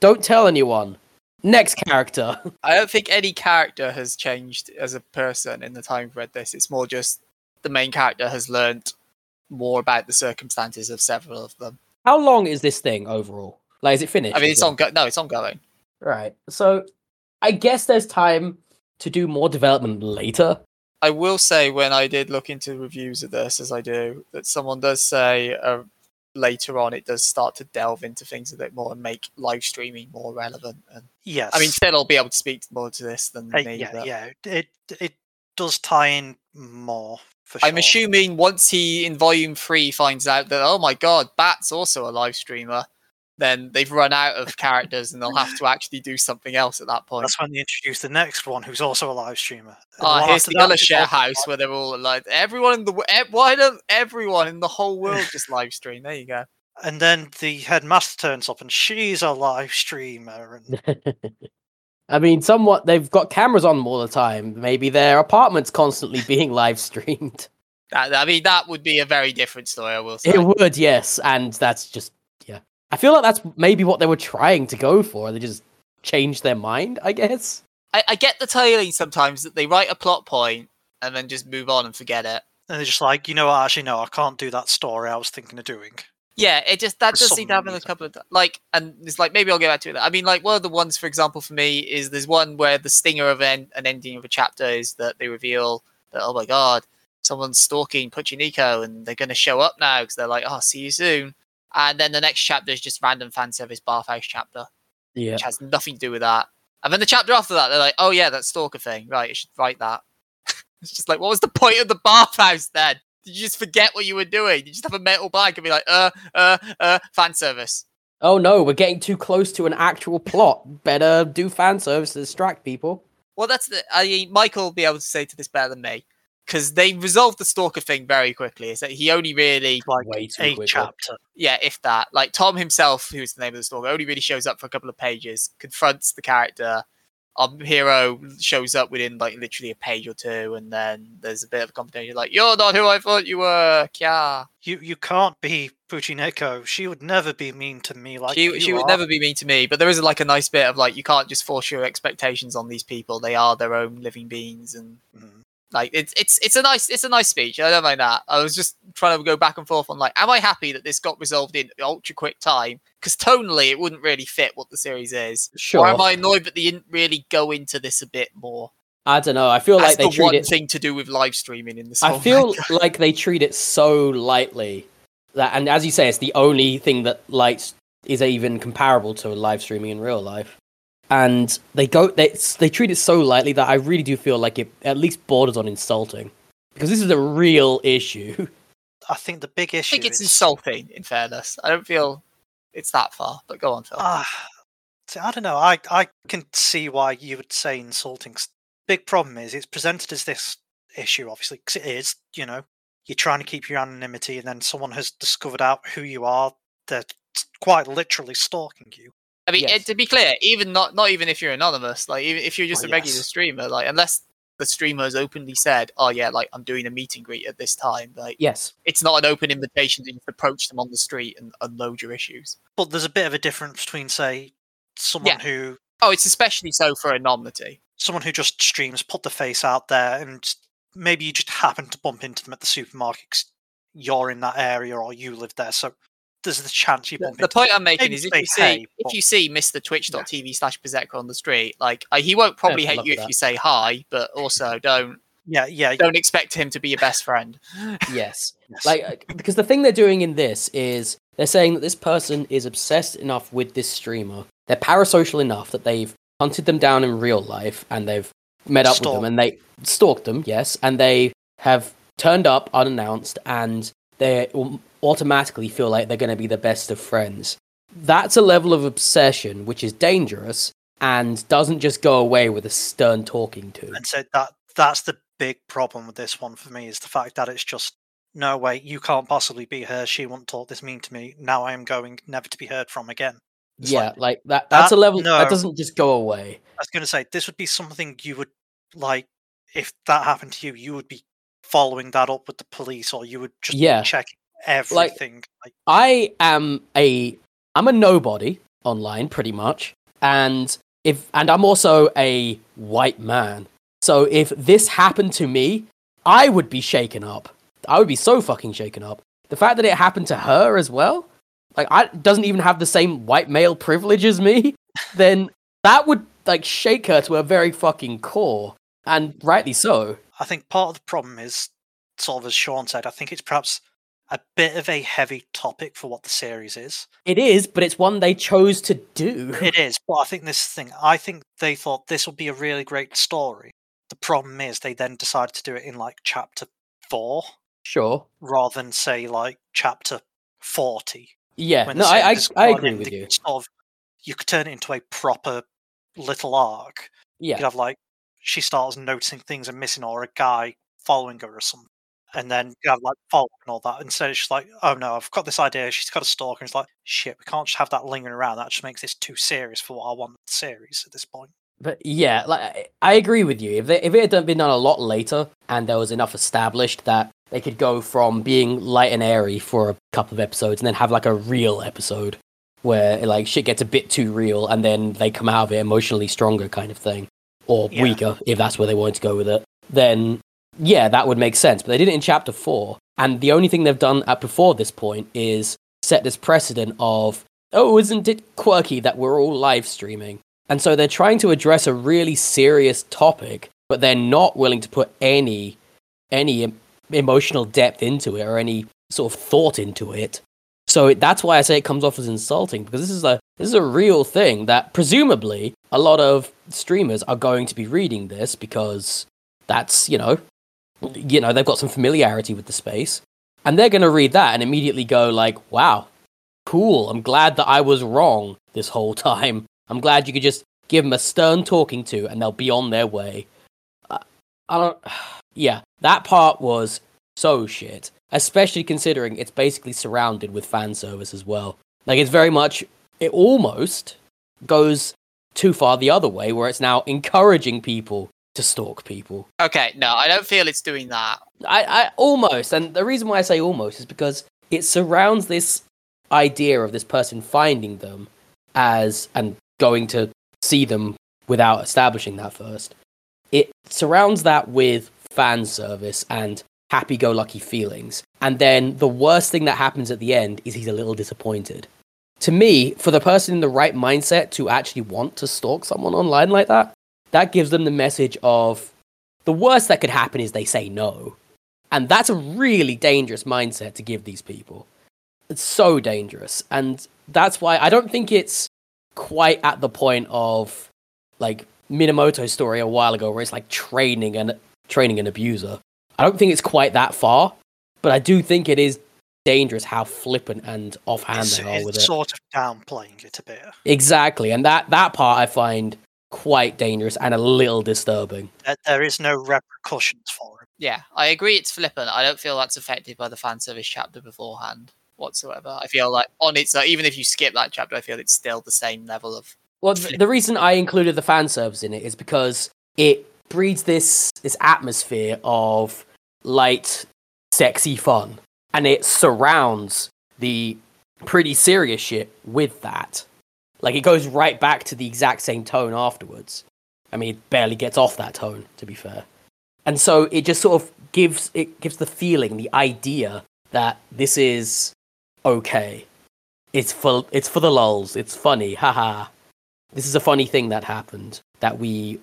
Don't tell anyone. Next character. I don't think any character has changed as a person in the time I've read this. It's more just the main character has learnt more about the circumstances of several of them. How long is this thing overall? Like, is it finished? I mean, it's well? on. No, it's ongoing. Right. So, I guess there's time to do more development later. I will say when I did look into reviews of this, as I do, that someone does say uh, later on it does start to delve into things a bit more and make live streaming more relevant. And Yes. I mean, still, I'll be able to speak more to this than Uh, me. yeah, but yeah. It it does tie in more for sure. I'm assuming once he in volume three finds out that oh my god, Bat's also a live streamer, then they've run out of characters and they'll have to actually do something else at that point. That's when they introduce the next one, who's also a live streamer. And Ah, here's after the other share house where they're all like everyone in the why don't everyone in the whole world just live stream? There you go. And then the headmaster turns up, and she's a live streamer. And I mean, somewhat they've got cameras on them all the time. Maybe their apartment's constantly being live streamed. I mean, that would be a very different story. I will say. It would, yes, and that's just yeah. I feel like that's maybe what they were trying to go for. They just changed their mind, I guess. I, I get the tailing sometimes that they write a plot point and then just move on and forget it. and they're just like, you know what? Actually, no, I can't do that story I was thinking of doing. Yeah, it just that For does seem to happen a couple of ti- like, and it's like maybe I'll get back to it. I mean, like one of the ones, for example, for me is there's one where the stinger of an, an ending of a chapter is that they reveal that oh my god, someone's stalking Puchineko and they're going to show up now because they're like, oh, see you soon. And then the next chapter is just random fan service bathhouse chapter, Yeah. which has nothing to do with that. And then the chapter after that, they're like, oh yeah, that stalker thing, right? You should write that. it's just like, what was the point of the bathhouse then? Did you just forget what you were doing? Did you just have a metal bike and be like, uh, uh, uh, fan service? Oh no, we're getting too close to an actual plot. Better do fan service to distract people. Well, that's the. I mean, Michael will be able to say to this better than me because they resolved the stalker thing very quickly. Is that he only really, Like Way too a quickly. chapter. yeah, if that, like Tom himself, who's the name of the stalker, only really shows up for a couple of pages, confronts the character. Our hero shows up within like literally a page or two, and then there's a bit of a competition. Like, you're not who I thought you were, Kya. You you can't be Puchineko. She would never be mean to me like she you she would are. never be mean to me, but there is like a nice bit of like you can't just force your expectations on these people. They are their own living beings, and Mm. Like it's it's it's a nice it's a nice speech. I don't mind that. I was just trying to go back and forth on like, am I happy that this got resolved in ultra quick time? Because tonally, it wouldn't really fit what the series is. Sure. Or am I annoyed that they didn't really go into this a bit more? I don't know. I feel That's like they the treat one it. thing to do with live streaming in this. I feel like they treat it so lightly that, and as you say, it's the only thing that like is even comparable to live streaming in real life. And they go, they they treat it so lightly that I really do feel like it at least borders on insulting because this is a real issue. I think the big issue. I think it's is insulting. In fairness, I don't feel it's that far. But go on, Phil. Ah, see, I don't know. I I can see why you would say insulting. Big problem is it's presented as this issue, obviously, because it is. You know, you're trying to keep your anonymity, and then someone has discovered out who you are. They're quite literally stalking you. I mean, Yes. eh, to be clear, even not not even if you're anonymous, like even if you're just Oh, a regular yes. streamer, like unless the streamer has openly said, "Oh yeah, like I'm doing a meet and greet at this time," like yes, it's not an open invitation to just approach them on the street and unload your issues. But there's a bit of a difference between, say, someone who Oh, it's especially so for anonymity. someone who just streams, put the face out there, and maybe you just happen to bump into them at the supermarket. 'cause you're in that area or you live there, so there's the chance you The, bump the into. point I'm making is if you see hey, if you see Mr. Twitch.tv slash Bersekrer on the street, like he won't probably hate you if that. you say hi, but also don't Yeah, yeah, don't expect him to be your best friend. yes. yes. Like uh, because the thing they're doing in this is they're saying that this person is obsessed enough with this streamer. They're parasocial enough that they've hunted them down in real life and they've met up with them and they stalked them, yes, and they have turned up unannounced and they automatically feel like they're going to be the best of friends. That's a level of obsession which is dangerous and doesn't just go away with a stern talking to. and so that that's the big problem with this one for me is the fact that it's just no way you can't possibly be her. She won't talk this mean to me. Now I am going never to be heard from again. It's Yeah, like- like that. That's that- a level no. that doesn't just go away. I was going to say this would be something you would like if that happened to you. You would be following that up with the police, or you would just Yeah. check everything. Like, I am a I'm a nobody online pretty much. And if and I'm also a white man. So if this happened to me, I would be shaken up. I would be so fucking shaken up. The fact that it happened to her as well, like I doesn't even have the same white male privilege as me, then that would like shake her to her very fucking core, and rightly so. I think part of the problem is, sort of as Sean said, I think it's perhaps a bit of a heavy topic for what the series is. It is, but it's one they chose to do. It is, but I think this thing, I think they thought this would be a really great story. The problem is they then decided to do it in like chapter four Sure. rather than say like chapter 40. Yeah. No, I I, I agree with you. Sort of, you could turn it into a proper little arc. Yeah. You could have like she starts noticing things are missing or a guy following her or something. And then you have like follow and all that. Instead, just like, oh no, I've got this idea. She's got a stalker. And it's like, shit, we can't just have that lingering around. That just makes this too serious for what I want the series at this point. But yeah, like I- I agree with you. If they, if it had been done a lot later and there was enough established that they could go from being light and airy for a couple of episodes and then have like a real episode where like shit gets a bit too real and then they come out of it emotionally stronger kind of thing or Yeah. weaker if that's where they wanted to go with it, then yeah, that would make sense. But they did it in chapter four, and the only thing they've done at before this point is set this precedent of oh, isn't it quirky that we're all live streaming? And so they're trying to address a really serious topic, but they're not willing to put any any emotional depth into it or any sort of thought into it. So that's why I say it comes off as insulting because this is a this is a real thing that presumably a lot of streamers are going to be reading this because that's you know you know they've got some familiarity with the space and they're going to read that and immediately go like wow cool i'm glad that i was wrong this whole time. I'm glad you could just give them a stern talking to and they'll be on their way. Uh, i don't yeah that part was so shit especially considering it's basically surrounded with fan service as well like it's very much it almost goes too far the other way where it's now encouraging people to stalk people Okay, no, I don't feel it's doing that. I, I almost, and the reason why I say almost is because it surrounds this idea of this person finding them as and going to see them without establishing that first. It surrounds that with fan service and happy go lucky feelings. And then the worst thing that happens at the end is he's a little disappointed. To me, for the person in the right mindset to actually want to stalk someone online like that, that gives them the message of the worst that could happen is they say no. And that's a really dangerous mindset to give these people. It's so dangerous. And that's why I don't think it's quite at the point of like Minamoto's story a while ago where it's like training and training an abuser. I don't think it's quite that far, but I do think it is dangerous how flippant and offhand It's, they are with it's it. sort of downplaying it a bit. Exactly. And that that part I find quite dangerous and a little disturbing. There- There is no repercussions for it. Yeah, I agree it's flippant. I don't feel that's affected by the fan service chapter beforehand whatsoever. I feel like on its uh, even if you skip that chapter, I feel it's still the same level of Well, th- the reason I included the fan service in it is because it breeds this this atmosphere of light, sexy fun, and it surrounds the pretty serious shit with that. Like it goes right back to the exact same tone afterwards. I mean, it barely gets off that tone, to be fair. And so it just sort of gives it gives the feeling, the idea that this is okay. It's for it's for the lulls. It's funny, haha this is a funny thing that happened that we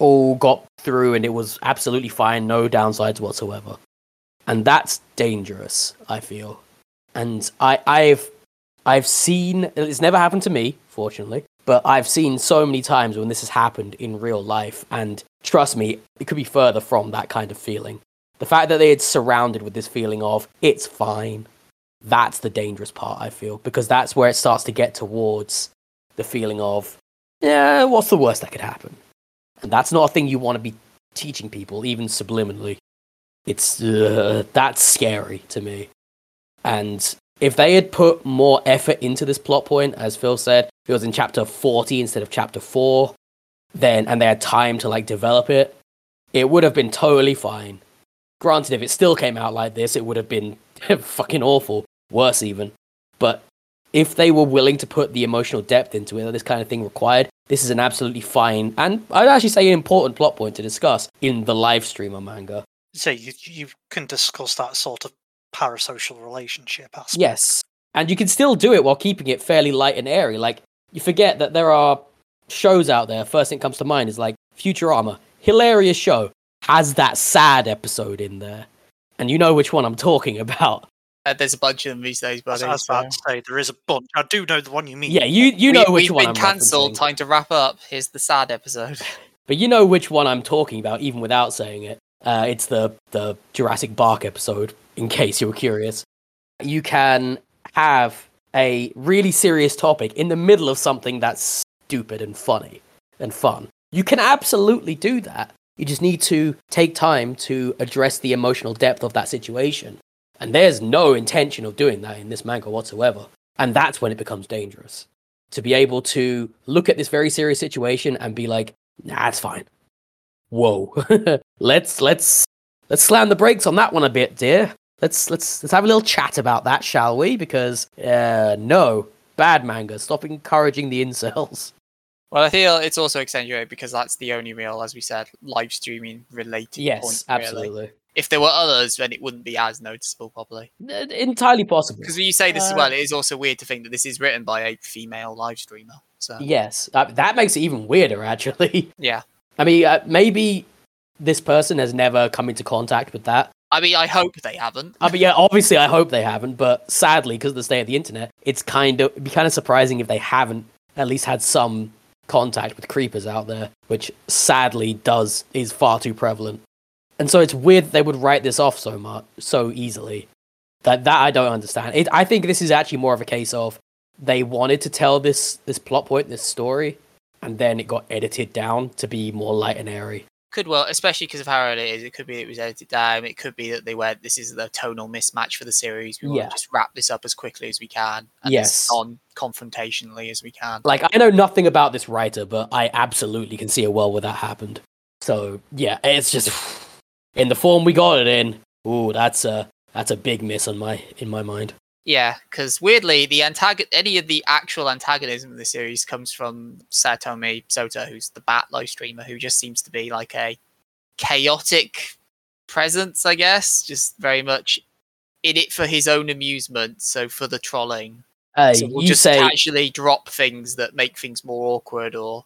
all got through and it was absolutely fine no downsides whatsoever. And that's dangerous i feel. And i i've i've seen it's never happened to me fortunately but i've seen so many times when this has happened in real life. And trust me it could be further from that kind of feeling. The fact that they had surrounded with this feeling of it's fine that's the dangerous part i feel. Because that's where it starts to get towards the feeling of yeah, what's the worst that could happen? And that's not a thing you want to be teaching people, even subliminally. It's uh, that's scary to me. And if they had put more effort into this plot point, as Phil said, if it was in chapter 40 instead of chapter 4, then and they had time to like develop it, it would have been totally fine. Granted, if it still came out like this, it would have been fucking awful, worse even. But if they were willing to put the emotional depth into it that this kind of thing required, this is an absolutely fine and I'd actually say an important plot point to discuss in the live stream streamer manga. So you you can discuss that sort of parasocial relationship aspect. Yes, and you can still do it while keeping it fairly light and airy. Like you forget that there are shows out there. First thing that comes to mind is like Futurama, hilarious show, has that sad episode in there, and you know which one I'm talking about. Uh, there's a bunch of them these days, but I buddy. was so- about to say there is a bunch. I do know the one you mean. Yeah, you you know we, which we've one been I'm cancelled. Time to wrap up. Here's the sad episode. But you know which one I'm talking about, even without saying it. Uh, it's the the Jurassic Bark episode. In case you were curious, you can have a really serious topic in the middle of something that's stupid and funny and fun. You can absolutely do that. You just need to take time to address the emotional depth of that situation. And there's no intention of doing that in this manga whatsoever. And that's when it becomes dangerous. To be able to look at this very serious situation and be like, nah, it's fine. Whoa. let's let's let's slam the brakes on that one a bit, dear. Let's let's let's have a little chat about that, shall we? Because uh no, bad manga. Stop encouraging the incels. Well, I feel it's also accentuated because that's the only real, as we said, live streaming related Yes, point. really. If there were others, then it wouldn't be as noticeable, probably. Entirely possible. Because you say this as Uh, well, it is also weird to think that this is written by a female live streamer. So Yes, uh, that makes it even weirder, actually. yeah, I mean, uh, maybe this person has never come into contact with that. I mean, I hope they haven't. I mean, yeah, obviously, I hope they haven't, but sadly, because of the state of the internet, it's kind of it'd be kind of surprising if they haven't at least had some contact with creepers out there, which sadly does is far too prevalent. And so it's weird that they would write this off so much so easily. That that I don't understand. It, I think this is actually more of a case of they wanted to tell this this plot point, this story, and then it got edited down to be more light and airy. Could well, especially because of how early it is. It could be it was edited down. It could be that they went. This is the tonal mismatch for the series. We want to just wrap this up as quickly as we can, and Yes. as non-confrontationally as we can. Like I know nothing about this writer, but I absolutely can see a world where that happened. So yeah, it's just in the form we got it in. Ooh, that's a that's a big miss on my in my mind. Yeah, because weirdly, the antagon any of the actual antagonism of the series comes from Satomi Sota, who's the Bat live streamer, who just seems to be like a chaotic presence, I guess, just very much in it for his own amusement, so for the trolling. Uh, so we'll you just say casually drop things that make things more awkward or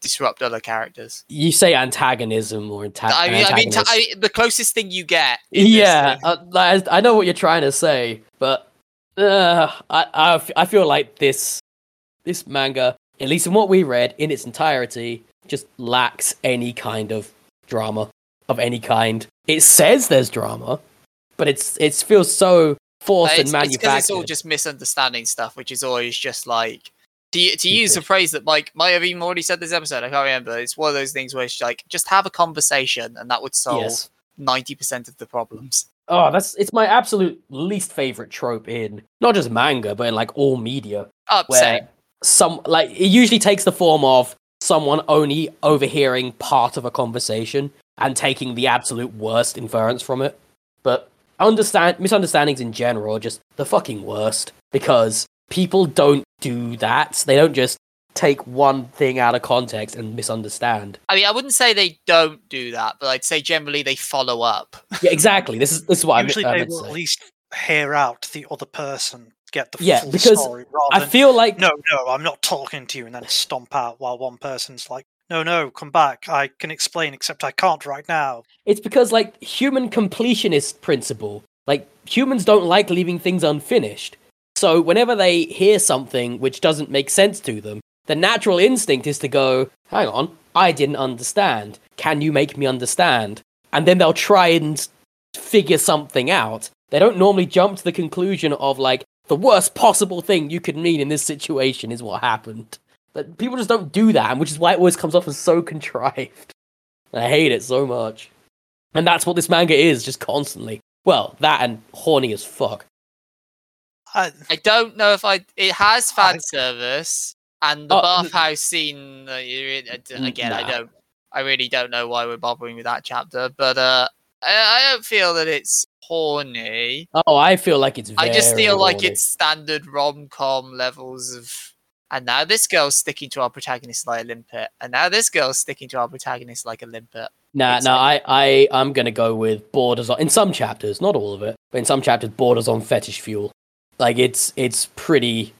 disrupt other characters. you say antagonism or anta- I mean, I mean, t- antagonist. I, the closest thing you get. yeah, uh, I, I know what you're trying to say, but uh, I, I I feel like this this manga, at least in what we read in its entirety, just lacks any kind of drama of any kind. It says there's drama, but it's it feels so forced Uh, and it's, it's 'cause manufactured. it's all just misunderstanding stuff, which is always just like to, to use a phrase that Mike might have even already said this episode. I can't remember. It's one of those things where it's like just have a conversation, and that would solve yes. ninety percent of the problems. Oh, that's it's my absolute least favorite trope in not just manga, but in like all media. Upset. where some like it usually takes the form of someone only overhearing part of a conversation and taking the absolute worst inference from it. But understand misunderstandings in general are just the fucking worst because people don't do that. They don't just take one thing out of context and misunderstand. I mean, I wouldn't say they don't do that, but I'd say generally they follow up. Yeah, exactly. This is this is what Usually I, me- I they meant to will at least hear out the other person, get the Yeah, full because story, rather I than feel like no, no, I'm not talking to you, and then stomp out while one person's like, no, no, come back, I can explain, except I can't right now. It's because like human completionist principle. Like humans don't like leaving things unfinished. So whenever they hear something which doesn't make sense to them, the natural instinct is to go, "Hang on, I didn't understand. Can you make me understand?" And then they'll try and figure something out. They don't normally jump to the conclusion of like the worst possible thing you could mean in this situation is what happened. But people just don't do that, which is why it always comes off as so contrived. I hate it so much. And that's what this manga is, just constantly. Well, that and horny as fuck. I, I don't know if I. It has fan I- service and the Oh, bathhouse scene. You're in- d- N- again, I don't. I really don't know why we're bothering with that chapter, but uh, I, I don't feel that it's horny. Oh, I feel like it's. I just feel like horny. it's standard rom com levels of. And now this girl's sticking to our protagonist like a limpet, and now this girl's sticking to our protagonist like a limpet. Nah, it's no, I, I, I'm gonna go with borders on in some chapters, not all of it, but in some chapters, borders on fetish fuel. Like it's it's pretty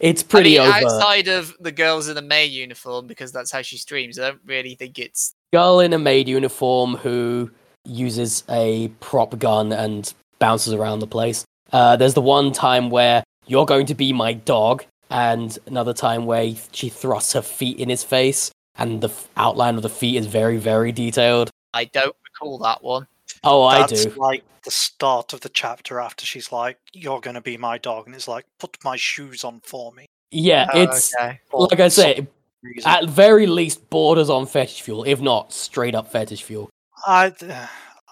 it's I pretty mean, over. outside of the girls in the maid uniform, because that's how she streams. I don't really think it's Girl in a maid uniform who uses a prop gun and bounces around the place. Uh, there's the one time where you're going to be my dog, and another time where she thrusts her feet in his face, and the f- outline of the feet is very very detailed. I don't recall that one. Oh, That's I do. like the start of the chapter after she's like, "You're gonna be my dog," and it's like, "Put my shoes on for me." Yeah, Oh, it's okay. like I some say, reason. at very least borders on fetish fuel, if not straight up fetish fuel. I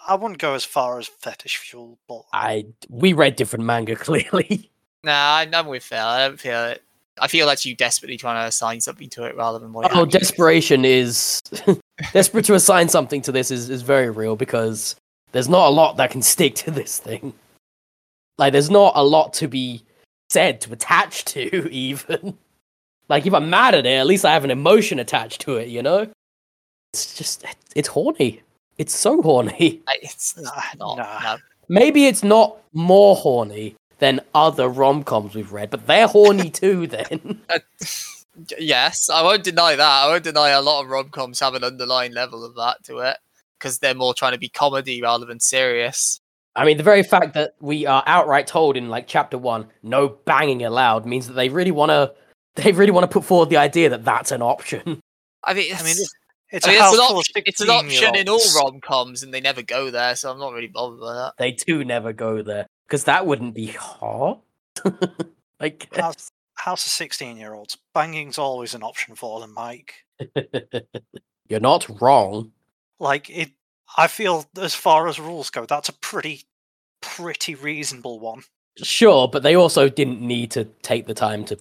I wouldn't go as far as fetish fuel, but I we read different manga clearly. Nah, I'm, I'm with Phil. I don't feel it. I feel that's you desperately trying to assign something to it rather than what. it oh, actually is. desperation is desperate to assign something to this is, is very real because there's not a lot that can stick to this thing. Like there's not a lot to be said to attach to even. Like if I'm mad at it, at least I have an emotion attached to it, you know? It's just it's horny. It's so horny. It's Nah, not. nah. No. Maybe it's not more horny than other rom-coms we've read, but they're horny too then. Uh, yes, I won't deny that. I won't deny a lot of rom coms have an underlying level of that to it because they're more trying to be comedy rather than serious. I mean, the very fact that we are outright told in like chapter one, no banging allowed, means that they really want to, they really want to put forward the idea that that's an option. I mean, I mean, it's, it's I a mean, house it's, an, option, it's an option in all 16-year-olds. rom coms, and they never go there, so I'm not really bothered by that. they do never go there because that wouldn't be hot. like, House, house of sixteen-year-olds. Banging's always an option for them, Mike. you're not wrong. Like it, I feel as far as rules go, that's a pretty, pretty reasonable one. Sure, but they also didn't need to take the time to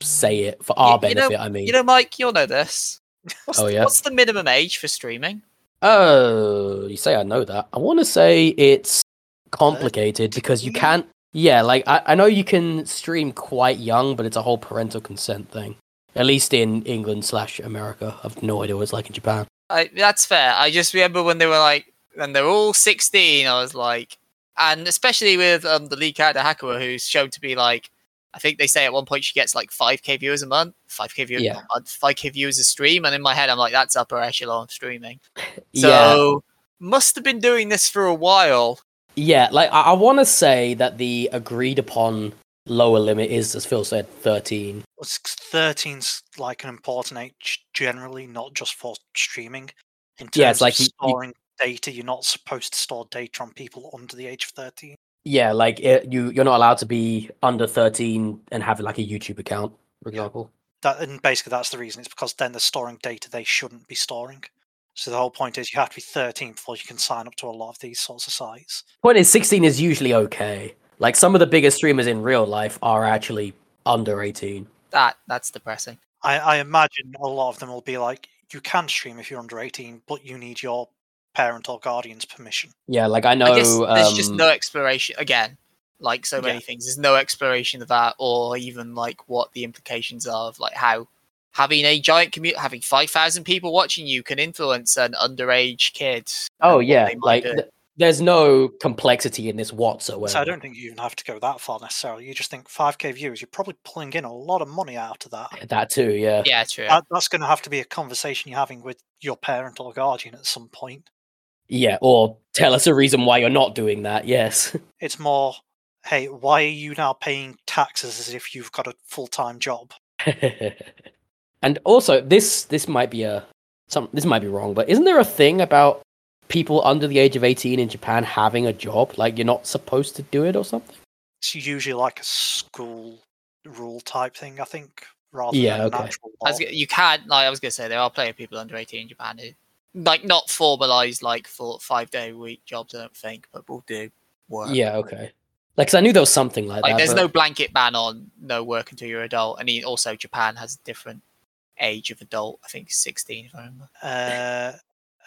say it for our you know- benefit. I mean, You know, Mike, you'll know this. What's, Oh, the, yeah? what's the minimum age for streaming? Oh, you say I know that. I want to say it's complicated because you can't. Yeah, like I, I know you can stream quite young, but it's a whole parental consent thing. At least in England slash America. I've no idea what it's like in Japan. I, that's fair. I just remember when they were like, when they were all 16, I was like, and especially with um, the lead character Hakua, who's shown to be like, I think they say at one point she gets like 5k viewers a month, 5k viewers Yeah. a month, 5k viewers a stream, and in my head I'm like, that's upper echelon of streaming. yeah, So must have been doing this for a while. yeah. Like I, I want to say that the agreed upon lower limit is, as Phil said, thirteen. It's 13's like an important age generally, not just for streaming. In terms Yeah, it's like of you- you- storing data, you're not supposed to store data on people under the age of 13. Yeah, like it, you you're not allowed to be under thirteen and have like a YouTube account, for example. That and basically that's the reason. It's because then they're storing data they shouldn't be storing. So the whole point is you have to be 13 before you can sign up to a lot of these sorts of sites. Point is, 16 is usually okay. Like some of the biggest streamers in real life are actually under 18. That that's depressing. I, I imagine a lot of them will be like, you can stream if you're under 18, but you need your parent or guardian's permission. Yeah, like I know. I guess there's just um, no exploration again. Like so many Yeah. things, there's no exploration of that, or even like what the implications are of like how having a giant community, having five thousand people watching you, can influence an underage kid. Oh yeah, like th- there's no complexity in this whatsoever. So I don't think you even have to go that far necessarily. You just think 5k views, you're probably pulling in a lot of money out of that. that too. Yeah. yeah, true. That, that's going to have to be a conversation you're having with your parent or guardian at some point. Yeah. Or tell us a reason why you're not doing that. Yes. It's more, hey, why are you now paying taxes as if you've got a full time job? and also, this this might be a some this might be wrong, but isn't there a thing about people under the age of 18 in Japan having a job? Like you're not supposed to do it or something? It's usually like a school rule type thing, I think, rather Yeah, than okay. was, law. g- you can like I was gonna say there are plenty of people under eighteen in Japan who like not formalized like for five day a week jobs. I don't think, but will do work. Yeah. Okay. Like, cause I knew there was something like, like that. there's but- no blanket ban on no work until you're adult, and he, also Japan has a different age of adult. I think 16 if I remember. Uh,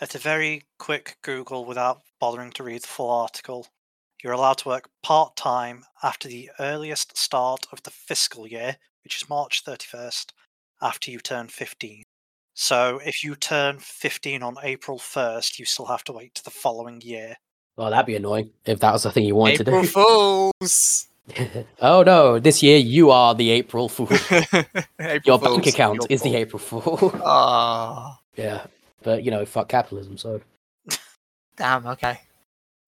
at a very quick Google without bothering to read the full article, you're allowed to work part time after the earliest start of the fiscal year, which is March 31st, after you turn 15. So if you turn 15 on April 1st, you still have to wait to the following year. Oh, that'd be annoying if that was the thing you wanted April to do. April Fools. oh no, this year you are the April Fool. April Your Fools, bank account your is the. April Fool. Ah, yeah. But you know, fuck capitalism, so damn. Okay.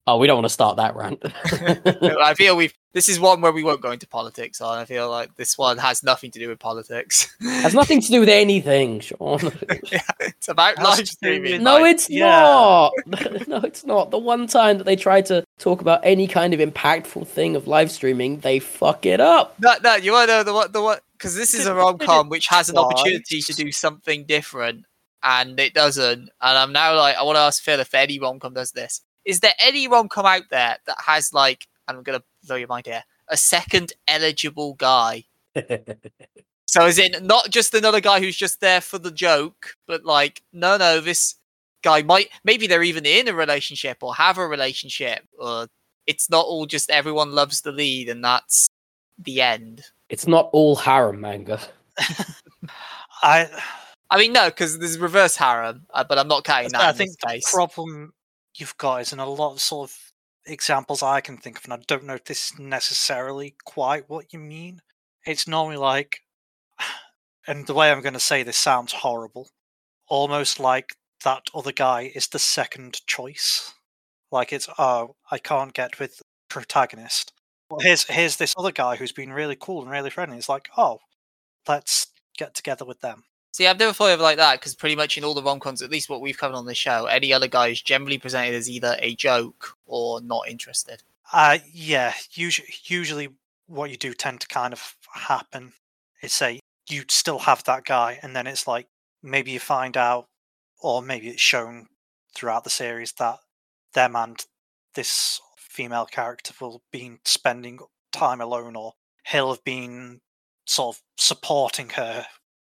Oh, we don't want to start that rant. I feel we've. This is one where we won't go into politics on. I feel like this one has nothing to do with politics. Has nothing to do with anything, Sean. yeah, it's about Has live to streaming. no, like- it's yeah. not. no, it's not. The one time that they try to talk about any kind of impactful thing of live streaming, they fuck it up. No, no, you want to know the what the what? Because this is a rom com which has an opportunity to do something different, and it doesn't. And I'm now like, I want to ask Phil if any rom com does this. Is there any rom com out there that has like, and I'm gonna blow your mind here, a second eligible guy? So is it not just another guy who's just there for the joke, but like, no, no, this guy might maybe they're even in a relationship or have a relationship, or it's not all just everyone loves the lead and that's the end. it's not all harem manga. I I mean, no, because there's reverse harem, uh, but I'm not counting that. I in think the case. problem you've got is in a lot of sort of examples I can think of, and I don't know if this is necessarily quite what you mean. It's normally like, and the way I'm going to say this sounds horrible, almost like that other guy is the second choice. Like it's oh, I can't get with the protagonist. Well, here's here's this other guy who's been really cool and really friendly. It's like oh, let's get together with them. See, I've never thought of it like that because pretty much in all the rom coms, at least what we've covered on this show, any other guy is generally presented as either a joke or not interested. Uh, yeah. Usually, usually, what you do tend to kind of happen is say you still have that guy, and then it's like maybe you find out, or maybe it's shown throughout the series that them and this female character will be spending time alone, or he'll have been sort of supporting her,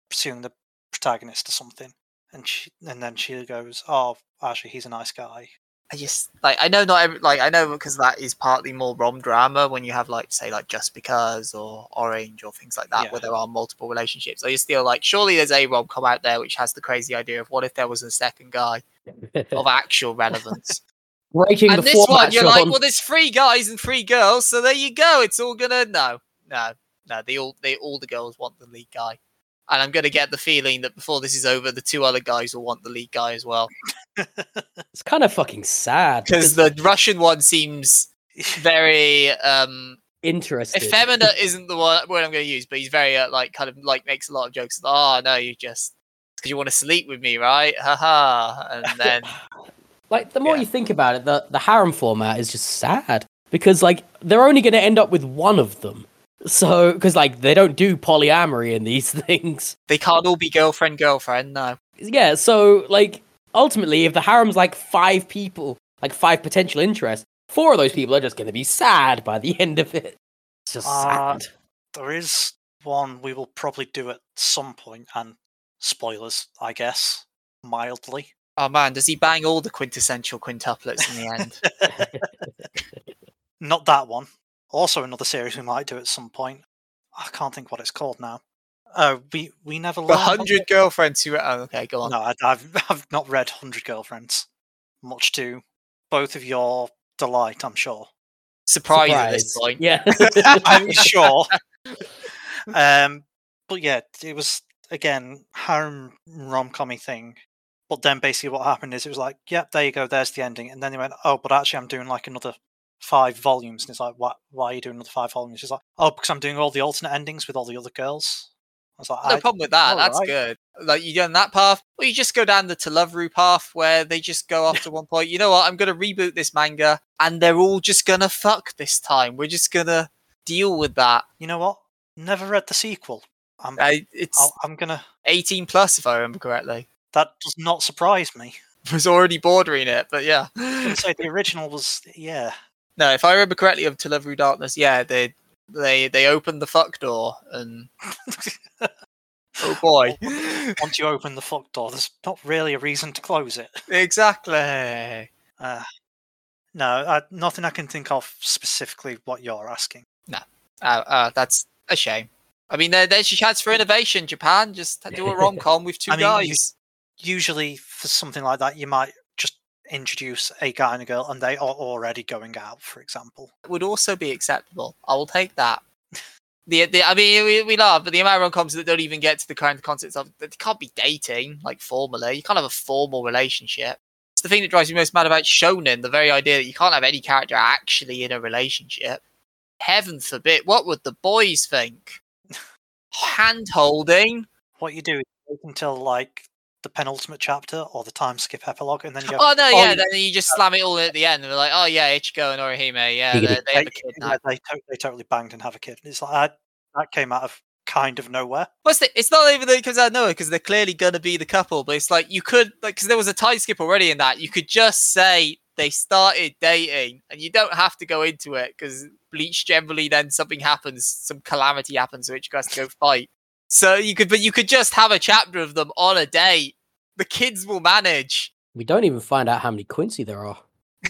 pursuing the protagonist or something, and she, and then she goes, "Oh, actually, he's a nice guy." I just like I know not every like I know because that is partly more rom drama when you have like say like just because or orange or things like that Yeah. where there are multiple relationships. I just feel like surely there's a rom com out there which has the crazy idea of what if there was a second guy of actual relevance. Breaking and the this format, one you're like, well, there's three guys and three girls, so there you go. It's all gonna no, no, no. They all they all the girls want the lead guy. And I'm gonna get the feeling that before this is over, the two other guys will want the lead guy as well. It's kind of fucking sad Because the Russian one seems very um interesting. effeminate isn't the word, word I'm going to use, but he's very uh, like kind of like makes a lot of jokes. Oh no, you just because you want to sleep with me, right? Haha. And then Like the more Yeah. you think about it, the the harem format is just sad because like they're only going to end up with one of them. So because like they don't do polyamory in these things. they can't all be girlfriend girlfriend. No, Yeah, so like ultimately, if the harem's like five people, like five potential interests, four of those people are just going to be sad by the end of it. It's just Uh, sad. There is one we will probably do at some point, and spoilers, I guess, mildly. oh man, does he bang all the quintessential quintuplets in the end? Not that one. Also, another series we might do at some point. I can't think what it's called now. Uh, we we never the hundred girlfriends who. Oh, okay, go on. No, I, I've I've not read Hundred Girlfriends. Much to both of your delight, I'm sure. Surprise, at this point. Yeah. I'm sure. Um, but yeah, it was again harem rom commy thing. But then basically what happened is it was like, yep, there you go, there's the ending. And then they went, oh, but actually I'm doing like another five volumes. And it's like, what? Why are you doing another five volumes? It's like, oh, because I'm doing all the alternate endings with all the other girls. I was like, No I, problem with that. That's alright. good. Like you down that path, or you just go down the to love Ru path where they just go off to one point. You know what? I'm gonna reboot this manga, and they're all just gonna fuck this time. We're just gonna deal with that. you know what? Never read the sequel. I'm, I, it's I'll, I'm gonna. 18 plus if I remember correctly. That does not surprise me. It was already bordering it, but yeah. I would say the original was, yeah. No, if I remember correctly of Ru Darkness, yeah, they they they opened the fuck door and oh boy. Once you open the fuck door, there's not really a reason to close it. exactly. Uh, no, I, nothing I can think of specifically what you're asking. Uh, uh, that's a shame. I mean, there, there's your chance for innovation, Japan. Just do a rom com with two I mean, you- guys. Usually, for something like that, you might introduce a guy and a girl and they are already going out, for example. would also be acceptable. I will take that. The, the I mean, we, we love, but the amount of rom-coms that don't even get to the kind of concepts of they can't be dating like formally. You can't have a formal relationship. It's the thing that drives me most mad about shonen. The very idea that you can't have any character actually in a relationship. Heaven forbid. What would the boys think? Hand holding. What you do is wait until like the penultimate chapter or the time skip epilogue, and then you go, Oh no, "Oh, yeah. yeah." Then you just slam it all at the end, and they're like, "Oh yeah, Ichigo and Orihime, yeah, You they, they have a they, kid yeah, they, to- they totally banged and have a kid. It's like that, that came out of kind of nowhere. What's the, it's not even that it comes out of nowhere because they're clearly gonna be the couple, but it's like you could like because there was a time skip already in that. You could just say they started dating, and you don't have to go into it because Bleach generally then something happens, some calamity happens, which has to go fight. So you could, but you could just have a chapter of them on a date. The kids will manage. We don't even find out how many Quincy there are.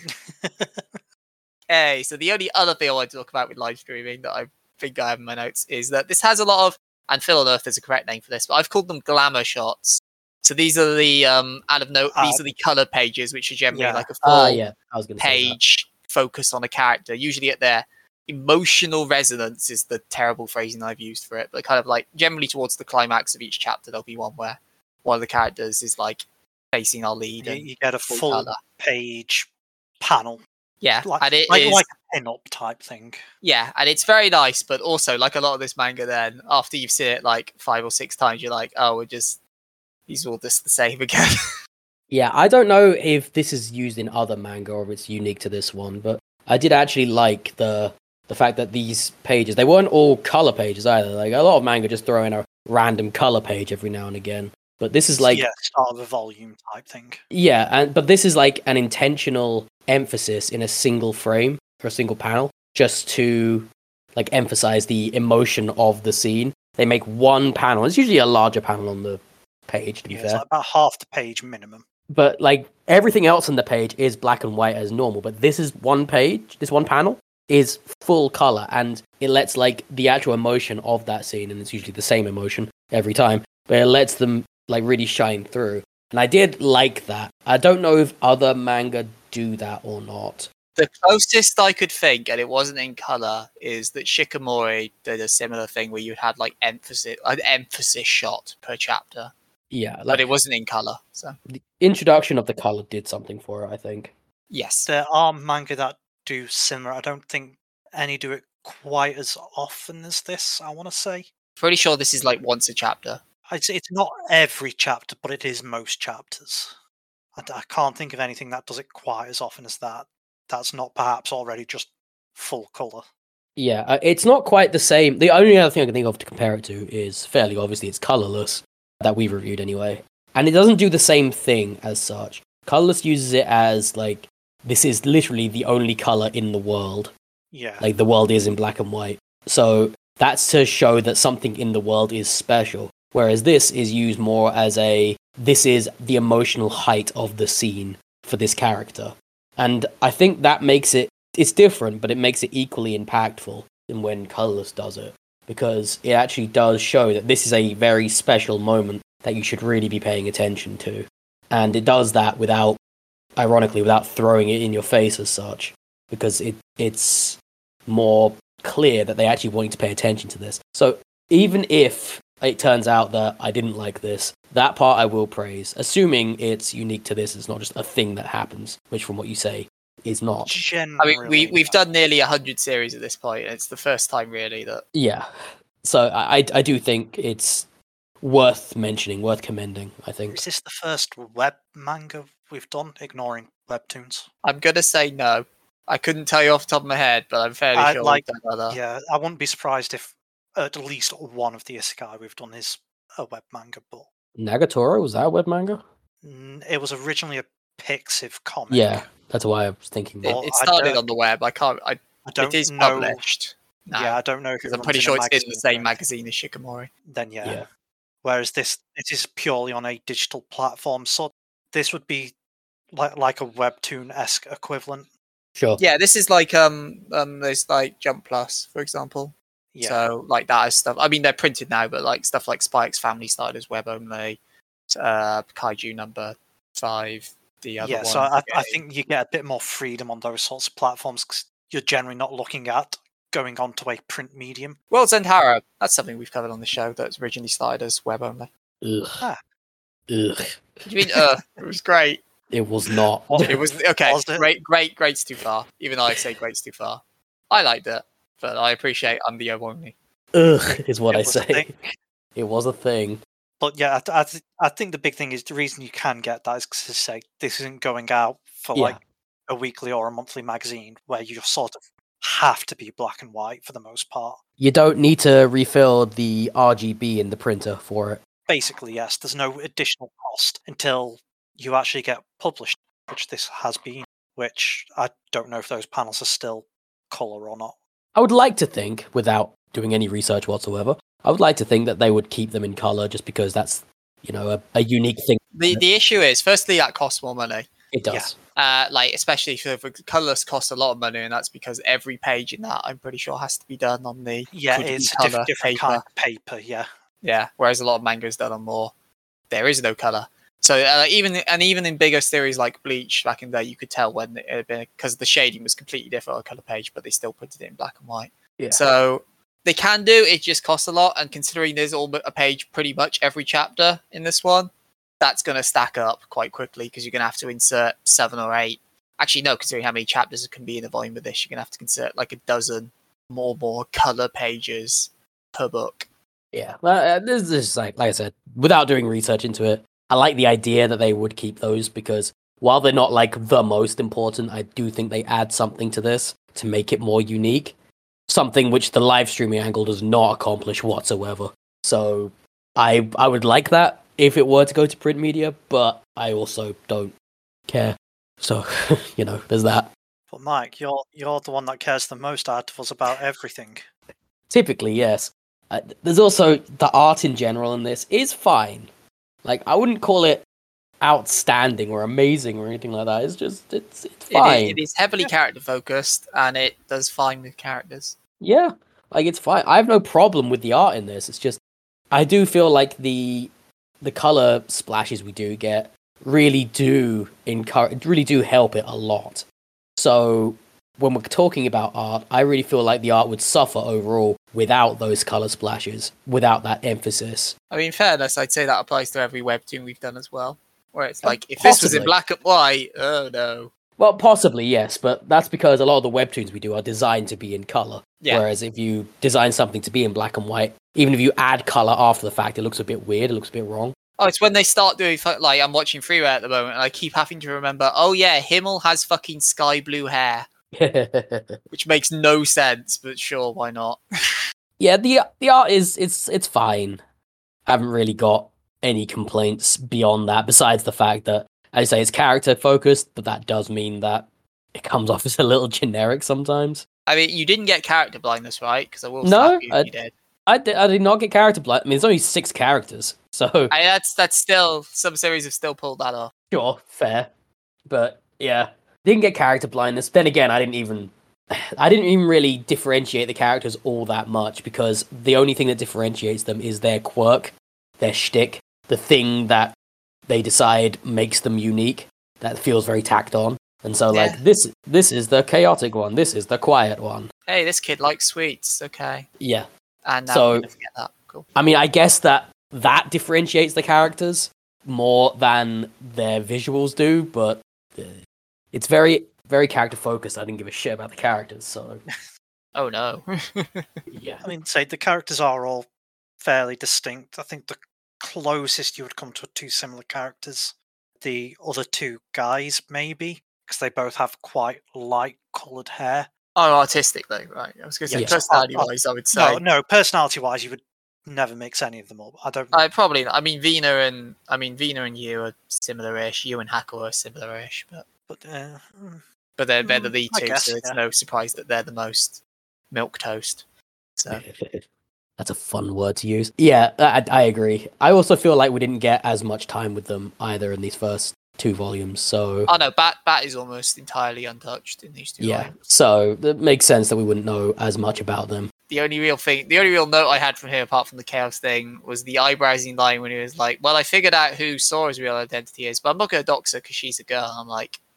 Okay, so the only other thing I want to talk about with live streaming that I think I have in my notes is that this has a lot of, and Phil on Earth is a correct name for this, but I've called them glamour shots. So these are the um out of note. These Ah. are the color pages, which are generally Yeah. like a full Ah, yeah, I was going to say that. page focus on a character. Usually at their emotional resonance is the terrible phrasing I've used for it, but kind of like generally towards the climax of each chapter, there'll be one where one of the characters is like facing our lead You, and you get a full full colour. page panel, Yeah, like and it like, is- like a pin-up type thing. Yeah, and it's very nice, but also like a lot of this manga, then after you've seen it like five or six times, you're like, oh, we're just these all just the same again. Yeah, I don't know if this is used in other manga or if it's unique to this one, but I did actually like the the fact that these pages they weren't all color pages either. Like a lot of manga just throw in a random color page every now and again. But this is like yeah, start of a volume type thing. Yeah, and but this is like an intentional emphasis in a single frame or a single panel, just to like emphasize the emotion of the scene. They make one panel. It's usually a larger panel on the page, to be Yeah, it's fair. like about half the page minimum. But like everything else on the page is black and white as normal. But this is one page. This one panel is full color, and it lets like the actual emotion of that scene, and it's usually the same emotion every time, but it lets them like really shine through. And I did like that. I don't know if other manga do that or not. the closest I could think, and it wasn't in color, is that Shikimori did a similar thing where you had like emphasis an emphasis shot per chapter, Yeah, but it wasn't in color. So the introduction of the color did something for it. I think. yes, There are manga that do similar. I don't think any do it quite as often as this. I want to say pretty sure this is like once a chapter. It's it's not every chapter, but it is most chapters. I can't think of anything that does it quite as often as that. That's not perhaps already just full color. Yeah, uh, it's not quite the same. The only other thing I can think of to compare it to is fairly obviously it's colorless that we've reviewed anyway, and it doesn't do the same thing as such. Colorless uses it as like this is literally the only color in the world. Yeah, Like the world is in black and white, so that's to show that something in the world is special. Whereas this is used more as a this is the emotional height of the scene for this character. And I think that makes it it's different, but it makes it equally impactful than when colorless does it. Because it actually does show that this is a very special moment that you should really be paying attention to. And it does that without ironically without throwing it in your face as such. Because it it's more clear that they actually want you to pay attention to this. So even if it turns out that I didn't like this, that part I will praise, assuming it's unique to this. It's not just a thing that happens, which from what you say is not. Generally, I mean, we we've done nearly hundred series at this point, and it's the first time really that Yeah. So I I, I do think it's worth mentioning, worth commending. I think. Is this the first web manga we've done, ignoring webtoons? I'm gonna say no. I couldn't tell you off the top of my head, but I'm fairly I'd sure like- we've done other. Yeah, I wouldn't be surprised if at least one of the isekai we've done is a web manga, but Nagatoro was that a web manga? it was originally a Pixiv comic. Yeah, that's why I was thinking. It, it started on the web. I can't. I, I don't it is know. published. now, Yeah, I don't know because I'm pretty sure it's in the same magazine, magazine as Shikimori. Then yeah. Yeah. Whereas this it is purely on a digital platform, so this would be like like a webtoon esque equivalent. Sure. Yeah, this is like um um there's like Jump Plus, for example. Yeah. So like that is stuff. I mean, they're printed now, but like stuff like Spy x Family Style is web only. Uh, Kaiju number five the other yeah, one. so I, I think you get a bit more freedom on those sorts of platforms because you're generally not looking at going on to a print medium. World's End Harem. That's something we've covered on the show. That's originally started as web only. Ugh. Ah. Ugh. Do you mean? uh, it was great. It was not. It was okay. Was it? Great, great, great's too far. Even though I say great's too far. I liked it, but I appreciate I'm the only. Ugh is what It I say. It was a thing. But yeah, I, th- I, th- I think the big thing is the reason you can get that is to say this isn't going out for Yeah. like a weekly or a monthly magazine where you just sort of have to be black and white for the most part. You don't need to refill the RGB in the printer for it. Basically, yes, there's no additional cost until you actually get published, which this has been. Which I don't know if those panels are still color or not. I would like to think, without doing any research whatsoever, I would like to think that they would keep them in color just because that's, you know, a, a unique thing. The the issue is, firstly, that costs more money. It Yeah. does. Uh, like especially for, for colorless costs a lot of money, and that's because every page in that I'm pretty sure has to be done on the Yeah, it's a diff- different paper. kind of paper. Yeah, Yeah, whereas a lot of manga is done on more. There is no color. So uh, even and even in bigger series like Bleach back in the day, you could tell when it had been because the shading was completely different on a color page, but they still printed it in black and white. Yeah. So they can do it; just costs a lot. And considering there's all but a page pretty much every chapter in this one, that's going to stack up quite quickly because you're going to have to insert seven or eight. Actually, no, considering how many chapters can be in a volume of this, you're going to have to insert like a dozen more more color pages per book. Yeah, well, uh, this is like, like I said, without doing research into it, I like the idea that they would keep those because while they're not like the most important, I do think they add something to this to make it more unique. Something which the live streaming angle does not accomplish whatsoever. So I I would like that if it were to go to print media, but I also don't care. So you know, there's that. but Mike, you're you're the one that cares the most articles about everything. Typically, yes. Uh, there's also the art in general in this is fine. Like I wouldn't call it outstanding or amazing or anything like that. It's just it's it's fine. is, it is heavily character focused and it does fine with characters. Yeah, like it's fine. I have no problem with the art in this. It's just I do feel like the the color splashes we do get really do encourage really do help it a lot. So when we're talking about art, I really feel like the art would suffer overall without those color splashes, without that emphasis. I mean, fairness, I'd say that applies to every webtoon we've done as well. Where it's like, if this was in black and white, oh no. Well, possibly yes, but that's because a lot of the webtoons we do are designed to be in color. Yeah. Whereas if you design something to be in black and white, even if you add color after the fact, it looks a bit weird. It looks a bit wrong. Oh, it's when they start doing like I'm watching Frieren at the moment, and I keep having to remember. Oh yeah, Himmel has fucking sky blue hair, which makes no sense, but sure, why not? yeah, the the art is it's it's fine. I haven't really got any complaints beyond that, besides the fact that as I say it's character focused, but that does mean that it comes off as a little generic sometimes. I mean, you didn't get character blindness, right? Because I will No, you I- you did. I did, I did not get character blind. I mean, it's only six characters, so I, that's that's still some series have still pulled that off. Sure, fair. But yeah, didn't get character blindness. Then again, I didn't even I didn't even really differentiate the characters all that much because the only thing that differentiates them is their quirk, their shtick, the thing that they decide makes them unique. That feels very tacked on. And so, Yeah. like this, this is the chaotic one. This is the quiet one. Hey, this kid likes sweets. Okay, Yeah, and now So- I'm gonna forget that. Cool. I mean, I guess that that differentiates the characters more than their visuals do, but uh, it's very, very character focused. I didn't give a shit about the characters, so Oh no. yeah. I mean, say the characters are all fairly distinct. I think the closest you would come to two similar characters, the other two guys, maybe, because they both have quite light coloured hair. oh, artistic though, right? I was gonna say Yeah. personality wise, I would say. No, no, personality wise, you would never mix any of them up. I don't. I probably not. I mean, Vina and I mean Vina and you are similar-ish. You and Hackle are similar-ish, but but uh, mm, but they're they're the Mm, lead I two, guess, so it's yeah. no surprise that they're the most milk toast. So That's a fun word to use. Yeah, I, I agree. I also feel like we didn't get as much time with them either in these first two volumes. So Oh no, Bat Bat is almost entirely untouched in these two. yeah, volumes. so it makes sense that we wouldn't know as much about them. The only real thing, the only real note I had from him, apart from the chaos thing, was the eyebrowsing line when he was like, "Well, I figured out who Sora's real identity is, but I'm not going to dox her because she's a girl." I'm like, You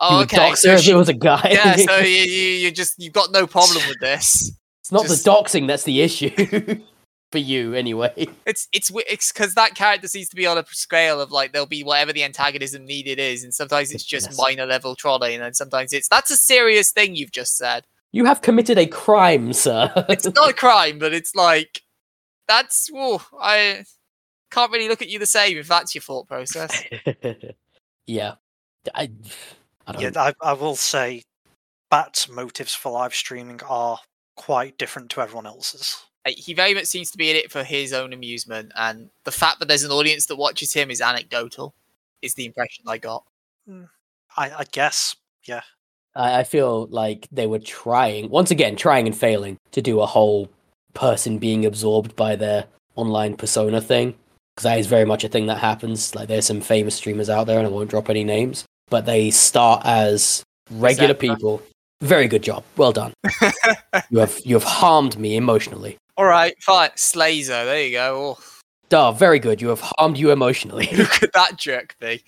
"Oh, okay." dox so her if she- it was a guy. yeah, so you, you you just you've got no problem with this. it's not just- the doxing that's the issue for you, anyway. It's it's it's because that character seems to be on a scale of like there'll be whatever the antagonism needed is, and sometimes it's just Yes. minor level trolling, and sometimes it's that's a serious thing you've just said. You have committed a crime, sir. It's not a crime, but it's like that's whoa, I can't really look at you the same if that's your thought process. yeah, I, I don't. Yeah, I, I will say, Bat's motives for live streaming are quite different to everyone else's. He very much seems to be in it for his own amusement, and the fact that there's an audience that watches him is anecdotal. Is the impression I got. Mm, I, I guess, yeah. I, I feel like they were trying, once again, trying and failing to do a whole person being absorbed by their online persona thing. Because that is very much a thing that happens. Like, there's some famous streamers out there, and I won't drop any names, but they start as regular Zephyr. people. Very good job. Well done. you have you have harmed me emotionally. All right, fine. Slazer, there you go. Oh, Duh, very good. You have harmed you emotionally. look at that jerk thing.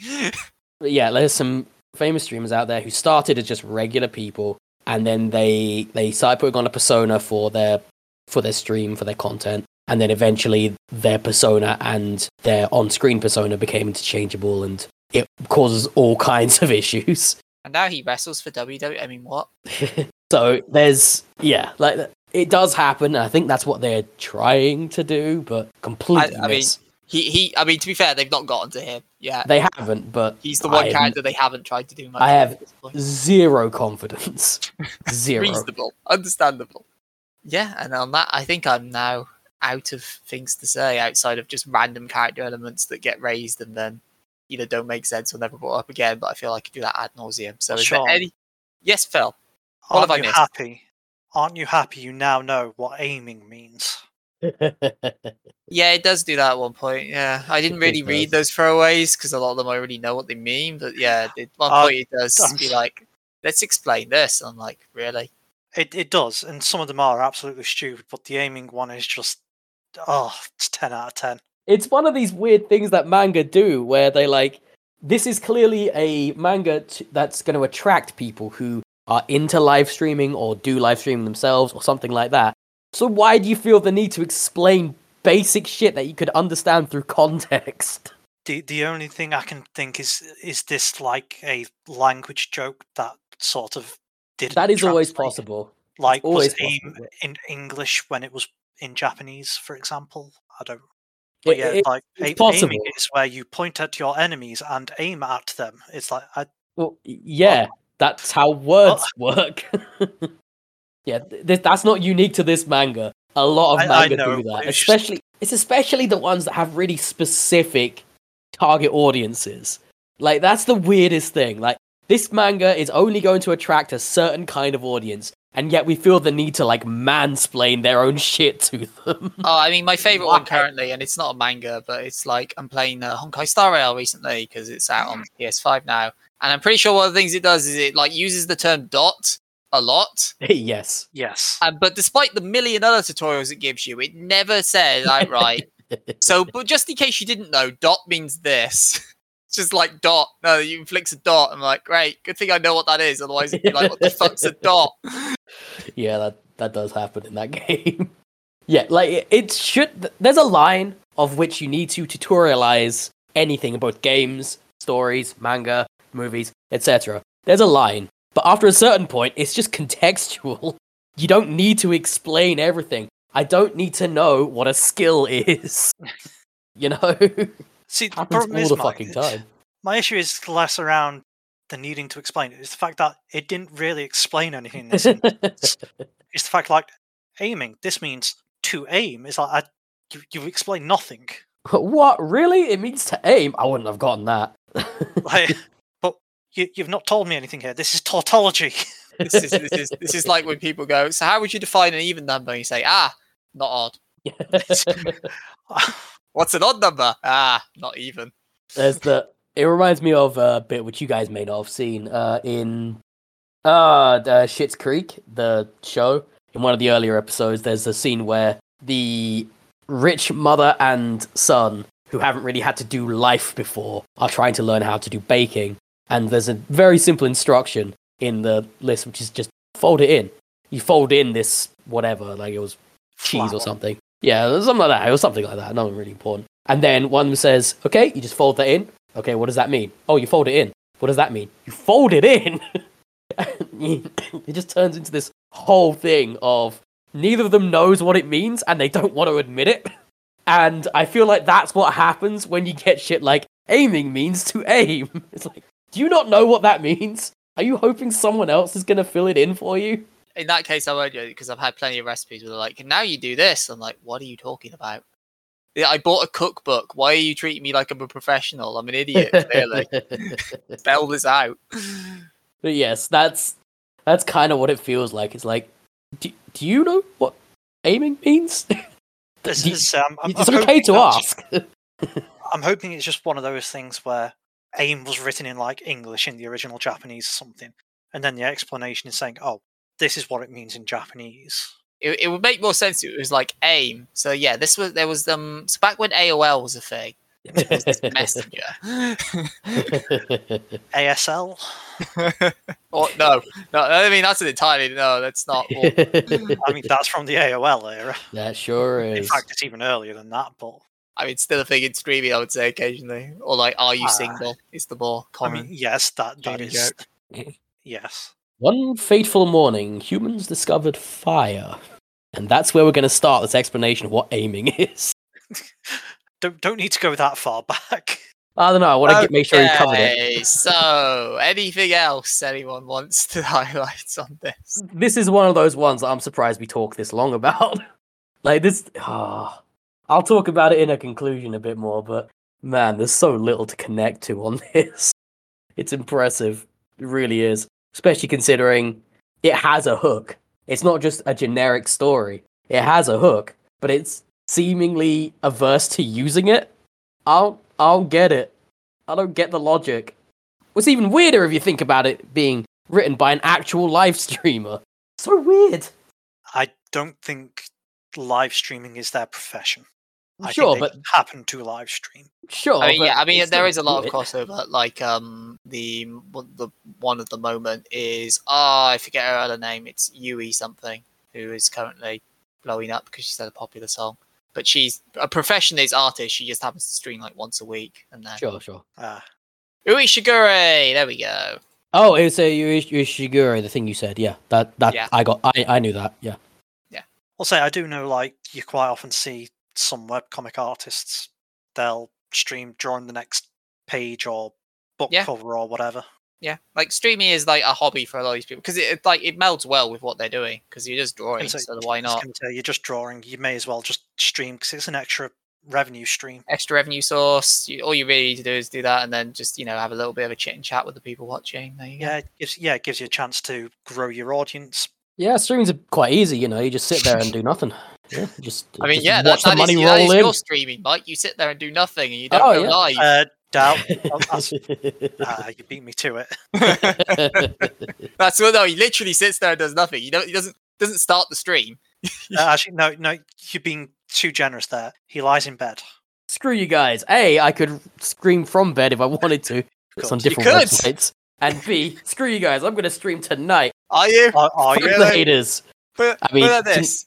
But yeah, there's some famous streamers out there who started as just regular people, and then they they started putting on a persona for their for their stream for their content, and then eventually their persona and their on-screen persona became interchangeable, and it causes all kinds of issues. And now he wrestles for WWE. I mean, what? so there's yeah, like it does happen. I think that's what they're trying to do, but completely I mean. He he. I mean, to be fair, they've not gotten to him. Yeah, they haven't, but he's the one I character they haven't tried to do much. I have at this point. zero confidence. Zero. reasonable, understandable. Yeah, and on that, I think I'm now out of things to say outside of just random character elements that get raised and then either don't make sense or never brought up again. But I feel like I could do that ad nauseum. So, is Sean. there any? Yes, Phil. What have Aren't I you missed? happy? Aren't you happy you now know what aiming means? Yeah, it does do that at one point. Yeah, I didn't really read those throwaways because a lot of them I already know what they mean. But yeah, at one Uh, point it does um, be like, "Let's explain this." I'm like, "Really?" It it does, and some of them are absolutely stupid, but the aiming one is just oh, it's ten out of ten. It's one of these weird things that manga do where they like this is clearly a manga t- that's going to attract people who are into live streaming or do live streaming themselves or something like that so why do you feel the need to explain basic shit that you could understand through context The the only thing I can think is is this like a language joke that sort of didn't. that is always possible Like always was aim possible. in English when it was in Japanese, for example. I don't. But It- yeah, it- like it's aim- possible. aiming is where you point at your enemies and aim at them. It's like I, well, yeah that's how words work. Yeah th- th- that's not unique to this manga. A lot of I- I manga know, do that it's just- especially it's especially the ones that have really specific target audiences. Like that's the weirdest thing like this manga is only going to attract a certain kind of audience and yet we feel the need to like mansplain their own shit to them Oh, I mean, my favorite one currently, and it's not a manga, but it's like I'm playing uh, Honkai Star Rail recently because it's out on PS5 now, and I'm pretty sure one of the things it does is it like uses the term dot a lot. yes yes. And, but despite the million other tutorials it gives you, it never says outright. so, but just in case you didn't know, dot means this. It's just like dot. No, you inflicts a dot. I'm like, great, good thing I know what that is. Otherwise, it'd be like, what the fuck's a dot? Yeah, that that does happen in that game. yeah, like it, should. There's a line of which you need to tutorialize anything about games, stories, manga, movies, etc. There's a line, but after a certain point, it's just contextual. You don't need to explain everything. I don't need to know what a skill is. you know, See, the problem all is, the Mike, fucking time. My issue is less around the needing to explain it. It's the fact that it didn't really explain anything. This it's the fact like aiming. This means to aim. It's like I, you, you explain nothing. what really? It means to aim. I wouldn't have gotten that. Like, but you, you've not told me anything here. This is tautology. This is, this is this is like when people go, so how would you define an even number? And you say, ah, not odd. What's an odd number? Ah, not even. There's the It reminds me of a bit which you guys may not have seen uh, in uh, uh Schitt's Creek, the show. In one of the earlier episodes, there's a scene where the rich mother and son, who haven't really had to do life before, are trying to learn how to do baking. And there's a very simple instruction in the list, which is just fold it in. You fold in this whatever, like it was cheese Flour. or something. Yeah, something like that. It was something like that. Nothing really important. And then one says, "Okay, you just fold that in." Okay, what does that mean? Oh, you fold it in. What does that mean? You fold it in. it just turns into this whole thing of neither of them knows what it means and they don't want to admit it. And I feel like that's what happens when you get shit like aiming means to aim. It's like, do you not know what that means? Are you hoping someone else is going to fill it in for you? In that case, I won't do it because I've had plenty of recipes where they're like, now you do this. I'm like, what are you talking about? Yeah, I bought a cookbook. Why are you treating me like I'm a professional? I'm an idiot, clearly. Spell this out. But yes, that's that's kind of what it feels like. It's like, do, do you know what aiming means? This Do you- is. Um, I'm, it's I'm okay to that's- ask. I'm hoping it's just one of those things where aim was written in like English in the original Japanese or something, and then the explanation is saying, "Oh, this is what it means in Japanese." It, it would make more sense if it was like AIM. So yeah, this was there was um so back when AOL was a thing. Was messenger. ASL. or no, no, I mean that's an entirely no. That's not. What, I mean, that's from the AOL era. that sure is. In fact, it's even earlier than that. But I mean, still a thing in streaming. I would say occasionally, or like, are you Ah. single? Is the more I common. mean, yes, that that Jamie is. Yes. One fateful morning, humans discovered fire. And that's where we're going to start this explanation of what aiming is. Don't don't need to go that far back. I don't know. I want to make sure you covered it. So, anything else anyone wants to highlight on this? This is one of those ones that I'm surprised we talk this long about. like this, ah, I'll talk about it in a conclusion a bit more. But man, there's so little to connect to on this. It's impressive. It really is, especially considering it has a hook. It's not just a generic story. It has a hook, but it's seemingly averse to using it. I don't, I don't get it. I don't get the logic. What's even weirder if you think about it being written by an actual live streamer. So weird. I don't think live streaming is their profession. I Sure, think they but happen to live stream. sure. I mean, but yeah, I mean, it's there still is a lot of crossover. Like, um, the one- the one at the moment is ah, I forget her other name. It's Yui something, who is currently blowing up because she's had a popular song. But she's a profession is artist. She just happens to stream like once a week, and then Sure, sure. Uh, Ui Shigure. There we go. Oh, it's a Yuish- Yushigure, the thing you said. Yeah, that that Yeah. I got. I I knew that. Yeah. Yeah. I'll say I do know, like you quite often see some webcomic artists. They'll stream during the next page or book Yeah. cover or whatever. Yeah, like streaming is like a hobby for a lot of these people because it it, like it melds well with what they're doing because you're just drawing. say, So why not? gonna you're just drawing. You may as well just stream because it's an extra revenue stream. Extra revenue source. You, all you really need to do is do that, and then just you know have a little bit of a chit and chat with the people watching. There you go. Yeah, it gives yeah, it gives you a chance to grow your audience. Yeah, streams are quite easy. You know, you just sit there and do nothing. Yeah, just. I mean, just yeah, watch that's the money that roll is in. your streaming, Mike. You sit there and do nothing, and you don't Oh, go yeah. live. Uh, doubt. oh, ah, you beat me to it. that's what no. He literally sits there and does nothing. He don't. He doesn't doesn't start the stream. Uh, actually, no, no, you're being too generous there. He lies in bed. Screw you guys. A, I could scream from bed if I wanted to. It's on could. You different could. websites. And B, screw you guys. I'm going to stream tonight. Are you? Are, are Fuck you? the haters. Put, I mean, put it like this.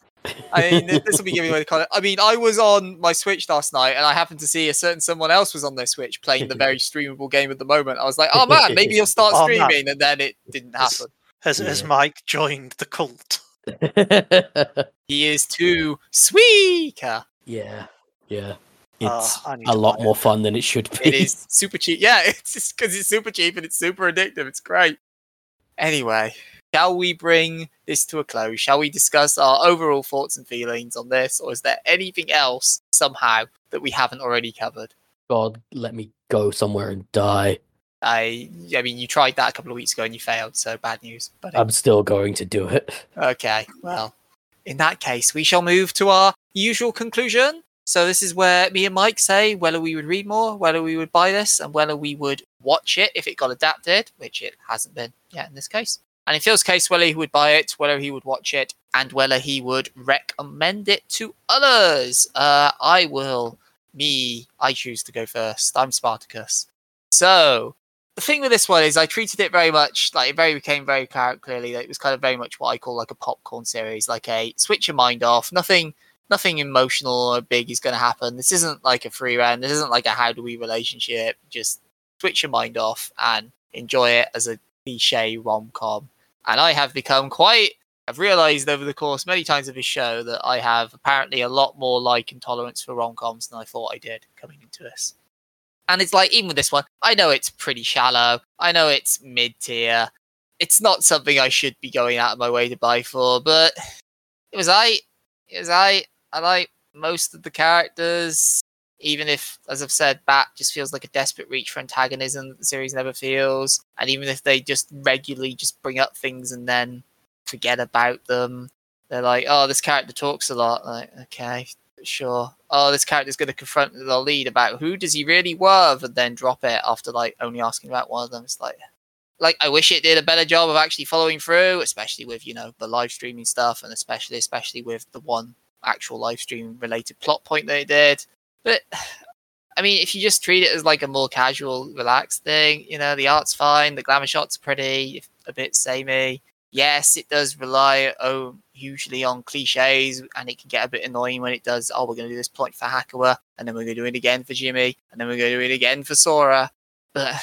I mean, this will be giving away the content. I mean, I was on my Switch last night, and I happened to see a certain someone else was on their Switch playing the very streamable game at the moment. I was like, oh man, maybe he'll start Oh, man. streaming, and then it didn't happen. Has, has Yeah. Mike joined the cult? He is too sweet. yeah, yeah. Uh, It's I a lot buy it. more fun than it should be. It is super cheap. Yeah, it's just because it's super cheap and it's super addictive. It's great. Anyway, shall we bring this to a close? Shall we discuss our overall thoughts and feelings on this, or is there anything else somehow that we haven't already covered? God, let me go somewhere and die. I, I mean, you tried that a couple of weeks ago and you failed, so bad news. But I'm still going to do it. okay, well, in that case, we shall move to our usual conclusion. So this is where me and Mike say whether we would read more, whether we would buy this, and whether we would watch it if it got adapted, which it hasn't been yet in this case. And in Phil's case, whether he would buy it, whether he would watch it, and whether he would recommend it to others. Uh, I will. Me, I choose to go first. I'm Spartacus. So the thing with this one is I treated it very much like it very became very clearly that it was kind of very much what I call like a popcorn series, like a switch your mind off. Nothing nothing emotional or big is gonna happen. This isn't like a free run, this isn't like a how do we relationship. Just switch your mind off and enjoy it as a cliche rom com. And I have become quite I've realized over the course many times of this show that I have apparently a lot more like and tolerance for rom coms than I thought I did coming into this. And it's like, even with this one, I know it's pretty shallow. I know it's mid tier. It's not something I should be going out of my way to buy for, but it was I. It was I. I like most of the characters, even if, as I've said, Bat just feels like a desperate reach for antagonism that the series never feels. And even if they just regularly just bring up things and then forget about them, they're like, oh, this character talks a lot. Like, okay, sure. Oh, this character's going to confront the lead about who does he really worth, and then drop it after like only asking about one of them. It's like, like I wish it did a better job of actually following through, especially with you know the live streaming stuff, and especially especially with the one actual live stream related plot point they did. But I mean, if you just treat it as like a more casual, relaxed thing, you know, the art's fine, the glamour shots are pretty, a bit samey yes, it does rely oh, hugely on cliches, and it can get a bit annoying when it does. Oh, we're going to do this point for Hakua, and then we're going to do it again for Jimmy, and then we're going to do it again for Sora. But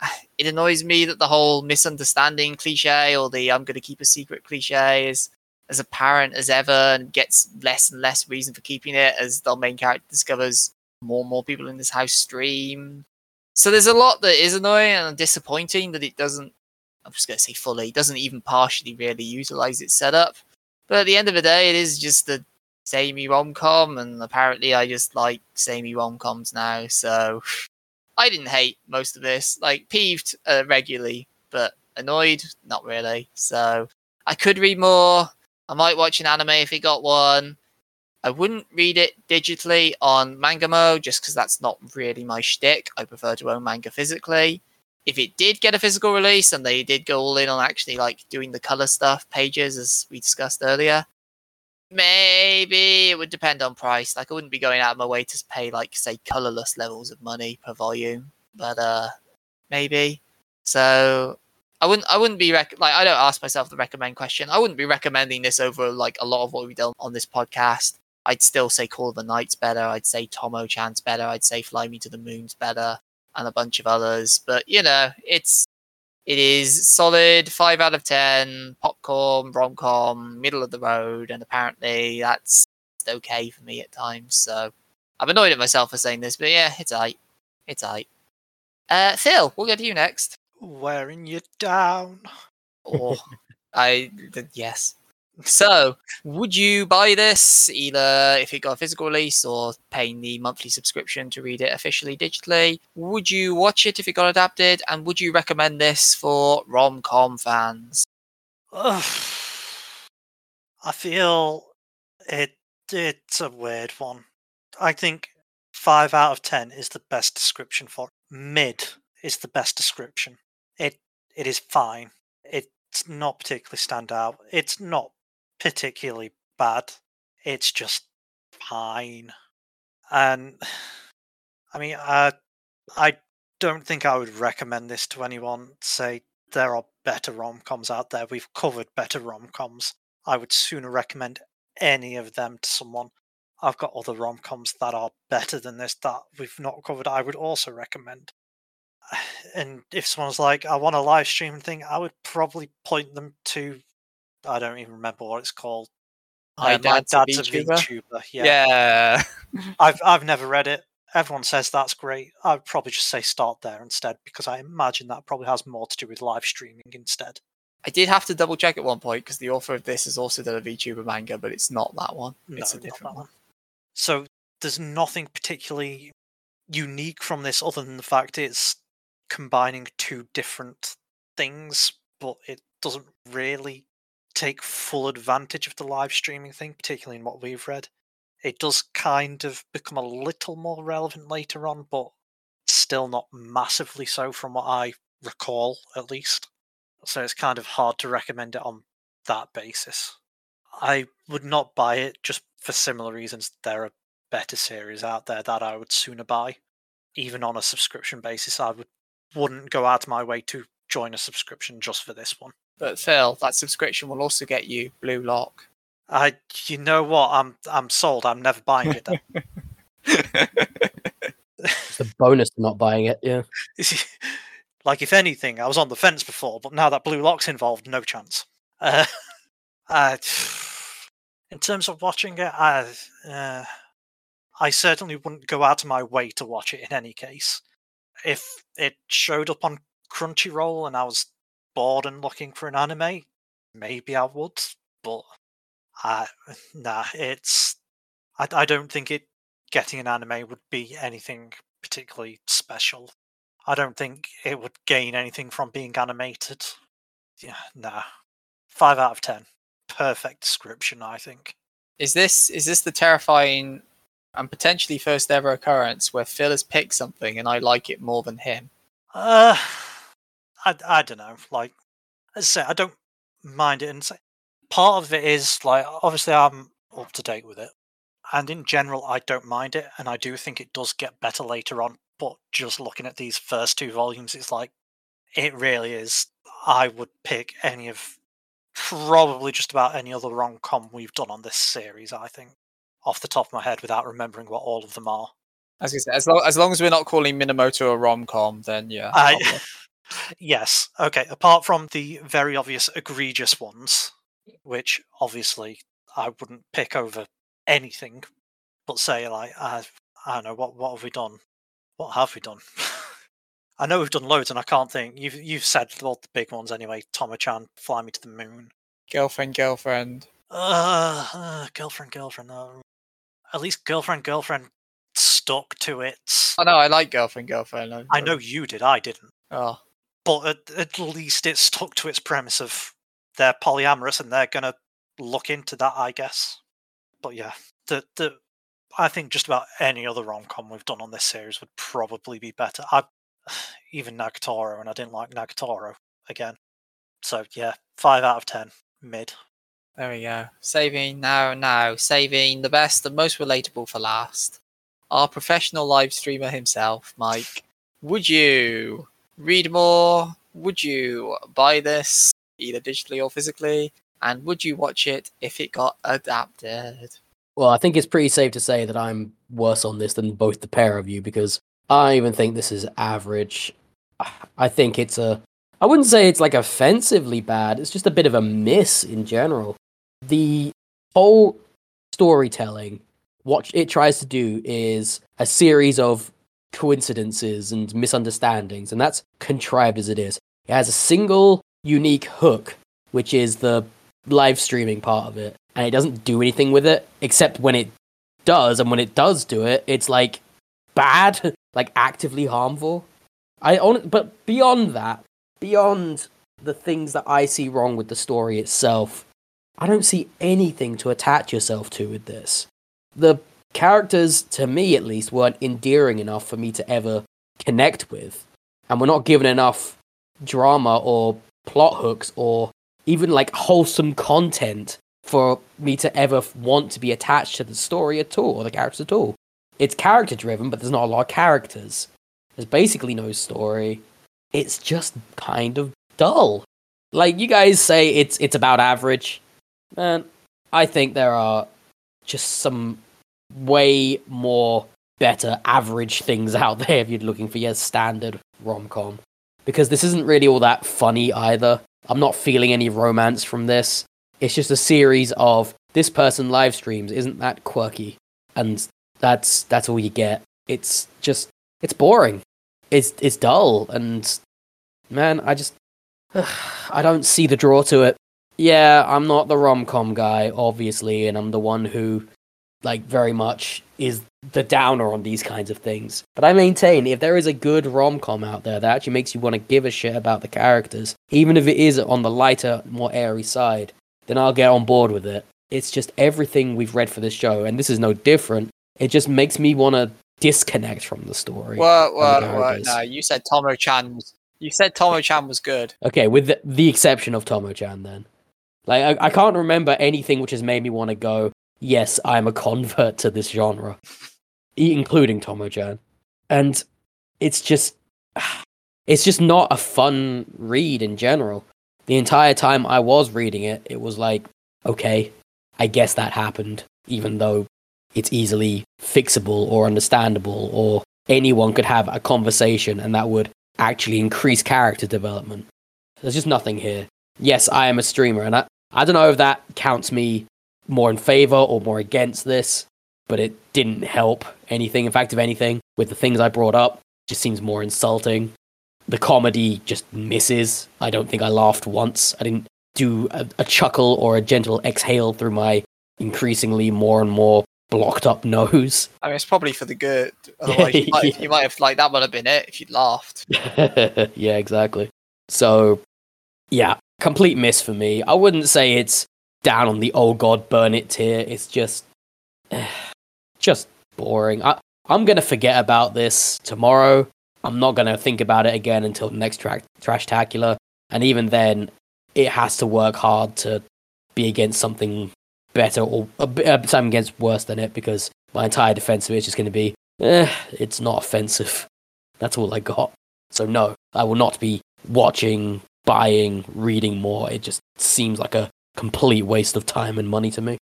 it annoys me that the whole misunderstanding cliche or the I'm going to keep a secret cliche is as apparent as ever and gets less and less reason for keeping it as the main character discovers more and more people in this house stream. So there's a lot that is annoying and disappointing that it doesn't I'm just going to say fully, doesn't even partially really utilize its setup. But at the end of the day, it is just a samey rom com, and apparently I just like samey rom coms now. So I didn't hate most of this. Like peeved uh, regularly, but annoyed, not really. So I could read more. I might watch an anime if it got one. I wouldn't read it digitally on Mangamo just because that's not really my shtick. I prefer to own manga physically if it did get a physical release and they did go all in on actually like doing the color stuff pages as we discussed earlier maybe it would depend on price like i wouldn't be going out of my way to pay like say colorless levels of money per volume but uh maybe so i wouldn't i wouldn't be rec- like i don't ask myself the recommend question i wouldn't be recommending this over like a lot of what we've done on this podcast i'd still say call of the night's better i'd say tomo chan's better i'd say fly me to the moon's better and a bunch of others. But you know, it's it is solid five out of ten, popcorn, rom com, middle of the road, and apparently that's okay for me at times. So I'm annoyed at myself for saying this, but yeah, it's aight. It's aight. Uh, Phil, we'll go to you next. Wearing you down. Or oh, I yes. So, would you buy this either if it got a physical release or paying the monthly subscription to read it officially digitally? Would you watch it if it got adapted? And would you recommend this for rom com fans? Ugh. I feel it it's a weird one. I think five out of ten is the best description for it. Mid is the best description. It is fine. It's not particularly stand out. It's not particularly bad. It's just fine. And I mean, I I don't think I would recommend this to anyone. Say there are better rom coms out there. We've covered better rom coms. I would sooner recommend any of them to someone. I've got other rom coms that are better than this that we've not covered. I would also recommend. And if someone's like, I want a live stream thing, I would probably point them to I don't even remember what it's called. My, Uh, dad's, dad's a VTuber. VTuber. Yeah. Yeah. I've I've never read it. Everyone says that's great. I'd probably just say start there instead because I imagine that probably has more to do with live streaming instead. I did have to double check at one point because the author of this has also done a VTuber manga, but it's not that one. It's a different that one. So there's nothing particularly unique from this other than the fact it's combining two different things, but it doesn't really take full advantage of the live streaming thing, particularly in what we've read. It does kind of become a little more relevant later on, but still not massively so from what I recall, at least. So it's kind of hard to recommend it on that basis. I would not buy it just for similar reasons. There are better series out there that I would sooner buy. Even on a subscription basis, I would wouldn't go out of my way to join a subscription just for this one. But Phil, that subscription will also get you Blue Lock. I, you know what? I'm I'm sold. I'm never buying it. Then. It's a bonus to not buying it. Yeah. like if anything, I was on the fence before, but now that Blue Lock's involved, no chance. Uh, uh, in terms of watching it, I uh, I certainly wouldn't go out of my way to watch it in any case. If it showed up on Crunchyroll and I was bored and looking for an anime, maybe I would. But uh, nah, it's I, I don't think it getting an anime would be anything particularly special. I don't think it would gain anything from being animated. Yeah, nah. Five out of ten. Perfect description, I think. Is this is this the terrifying and potentially first ever occurrence where Phil has picked something and I like it more than him? Uh, I I don't know. Like, I say, I don't mind it, and part of it is like obviously I'm up to date with it, and in general I don't mind it, and I do think it does get better later on. But just looking at these first two volumes, it's like it really is. I would pick any of probably just about any other rom com we've done on this series. I think off the top of my head without remembering what all of them are. As, say, as, long, as long as we're not calling Minamoto a rom com, then yeah. I, yes. Okay. Apart from the very obvious egregious ones, which obviously I wouldn't pick over anything, but say like I, I don't know what what have we done? What have we done? I know we've done loads, and I can't think. You've you've said all the big ones anyway. Tomo-chan, Fly Me to the Moon, girlfriend, girlfriend. Uh, uh girlfriend, girlfriend. Uh, at least girlfriend, girlfriend stuck to it. I know I like girlfriend, girlfriend. I, I know you did. I didn't. Oh, but at, at least it stuck to its premise of they're polyamorous and they're gonna look into that, I guess. But yeah, the the I think just about any other rom com we've done on this series would probably be better. I even Nagatoro, and I didn't like Nagatoro again. So yeah, five out of ten, mid. There we go. Saving now, now, saving the best and most relatable for last. Our professional live streamer himself, Mike. Would you read more? Would you buy this either digitally or physically? And would you watch it if it got adapted? Well, I think it's pretty safe to say that I'm worse on this than both the pair of you because I even think this is average. I think it's a. I wouldn't say it's like offensively bad. It's just a bit of a miss in general. The whole storytelling, what it tries to do is a series of coincidences and misunderstandings, and that's contrived as it is. It has a single unique hook, which is the live streaming part of it, and it doesn't do anything with it except when it does, and when it does do it, it's like bad, like actively harmful. I on but beyond that, beyond the things that I see wrong with the story itself, I don't see anything to attach yourself to with this. The characters, to me at least, weren't endearing enough for me to ever connect with, and we're not given enough drama or plot hooks or even like wholesome content for me to ever want to be attached to the story at all or the characters at all it's character driven, but there's not a lot of characters. There's basically no story. It's just kind of dull. Like you guys say it's it's about average. Man, I think there are just some way more better average things out there if you're looking for your standard rom-com. Because this isn't really all that funny either. I'm not feeling any romance from this. It's just a series of this person live streams isn't that quirky and that's that's all you get. It's just it's boring. It's it's dull and man, I just I don't see the draw to it. Yeah, I'm not the rom-com guy obviously and I'm the one who like very much is the downer on these kinds of things. But I maintain if there is a good rom-com out there that actually makes you want to give a shit about the characters, even if it is on the lighter, more airy side, then I'll get on board with it. it's just everything we've read for this show, and this is no different. It just makes me want to disconnect from the story. Well, well, well, no, you said Tomo Chan was. You said Tomo Chan was good. Okay, with the, the exception of Tomo-chan, then. Like, I, I can't remember anything which has made me want to go, yes, I'm a convert to this genre, including Tomo-chan. And it's just, it's just not a fun read in general. The entire time I was reading it, it was like, okay, I guess that happened, even though it's easily fixable or understandable, or anyone could have a conversation and that would actually increase character development. There's just nothing here. Yes, I am a streamer, and I, I don't know if that counts me more in favor or more against this, but it didn't help anything. In fact, if anything, with the things I brought up, it just seems more insulting. The comedy just misses. I don't think I laughed once. I didn't do a, a chuckle or a gentle exhale through my increasingly more and more blocked up nose. I mean, it's probably for the good. Otherwise, you, might, Yeah. you might have like that would have been it if you'd laughed. yeah, exactly. So, yeah, complete miss for me. I wouldn't say it's down on the oh god burn it tier. It's just, just boring. I, I'm gonna forget about this tomorrow. I'm not gonna think about it again until the next tra- trash tacular. And even then, it has to work hard to be against something better or uh, something against worse than it because my entire defense of it is just going to be, eh, it's not offensive. That's all I got. So no, I will not be watching, buying, reading more. It just seems like a complete waste of time and money to me.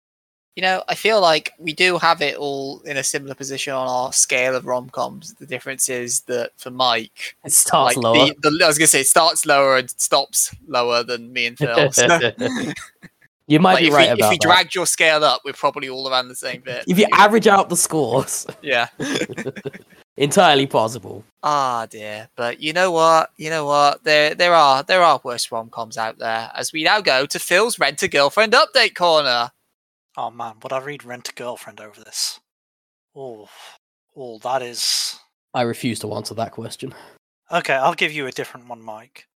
You know, I feel like we do have it all in a similar position on our scale of rom coms. The difference is that for Mike, It starts like lower. The, the, I was gonna say it starts lower and stops lower than me and Phil. So, you might like, be if, right we, about if we that. dragged your scale up, we're probably all around the same bit. if you average out the scores, yeah. entirely possible. Ah dear, but you know what? You know what? There, there are there are worse rom coms out there. As we now go to Phil's Rent a Girlfriend update corner. Oh man, would I read Rent a Girlfriend over this? Oh, oh, that is. I refuse to answer that question. Okay, I'll give you a different one, Mike.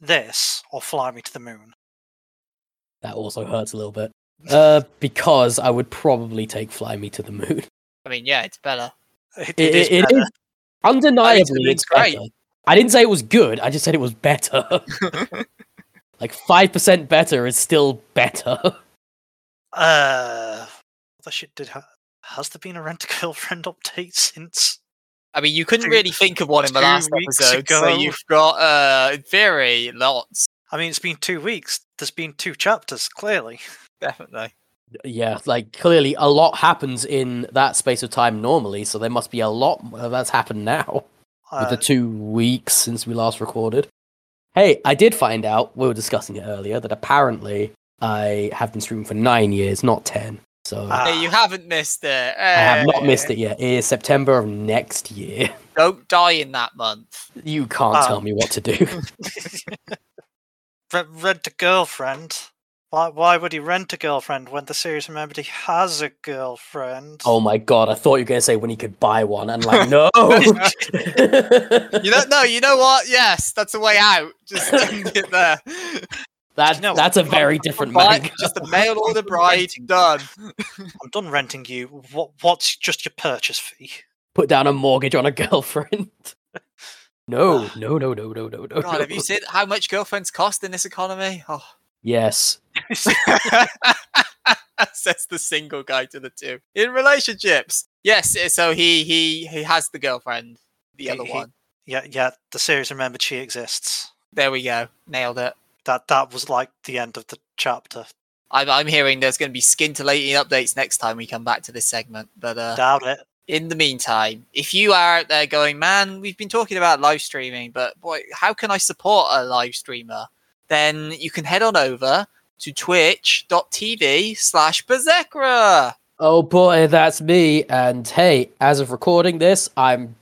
This or Fly Me to the Moon. That also hurts a little bit. Uh, because I would probably take Fly Me to the Moon. I mean, yeah, it's better. It, It, it is it- it better. is undeniably Moon's it's great. better. I didn't say it was good. I just said it was better. like five percent better is still better. Uh, that shit did. Ha- has there been a Rent a Girlfriend update since? I mean, you couldn't Two- really think of one in the last weeks episode, so you've got uh, in theory lots. I mean, it's been two weeks. There's been two chapters, clearly. Definitely. Yeah, like clearly a lot happens in that space of time normally, so there must be a lot that's happened now with Uh, the two weeks since we last recorded. Hey, I did find out we were discussing it earlier that apparently I have been streaming for nine years, not ten. So Ah. Hey, you haven't missed it. I have not missed it yet. It is September of next year. Don't die in that month. You can't Ah. tell me what to do. Re- rent a girlfriend. Why? Why would he rent a girlfriend when the series remembered he has a girlfriend? oh my god, I thought you were gonna say when he could buy one, and like no. You know, no, you know what? Yes, that's a way out. Just end it there. that, No, that's a I'm- very I'm different Right, manga. just a mail order I'm bride done. I'm done renting you. What? What's just your purchase fee? Put down a mortgage on a girlfriend. No, ah. no, no, no, no, no, no. God, have you seen how much girlfriends cost in this economy? Oh. Yes. Says the single guy to the two. In relationships. Yes, eh, so he he he has the girlfriend. The He- other he- one. Yeah, yeah. The series remembered she exists. There we go. Nailed it. That that was like the end of the chapter. I'm I'm hearing there's gonna be scintillating updates next time we come back to this segment. But uh Doubt it. in the meantime, if you are out there going, man, we've been talking about live streaming, but boy, how can I support a live streamer? Then you can head on over to twitch.tv slash Bersekrer. Oh boy, that's me. And hey, as of recording this, I'm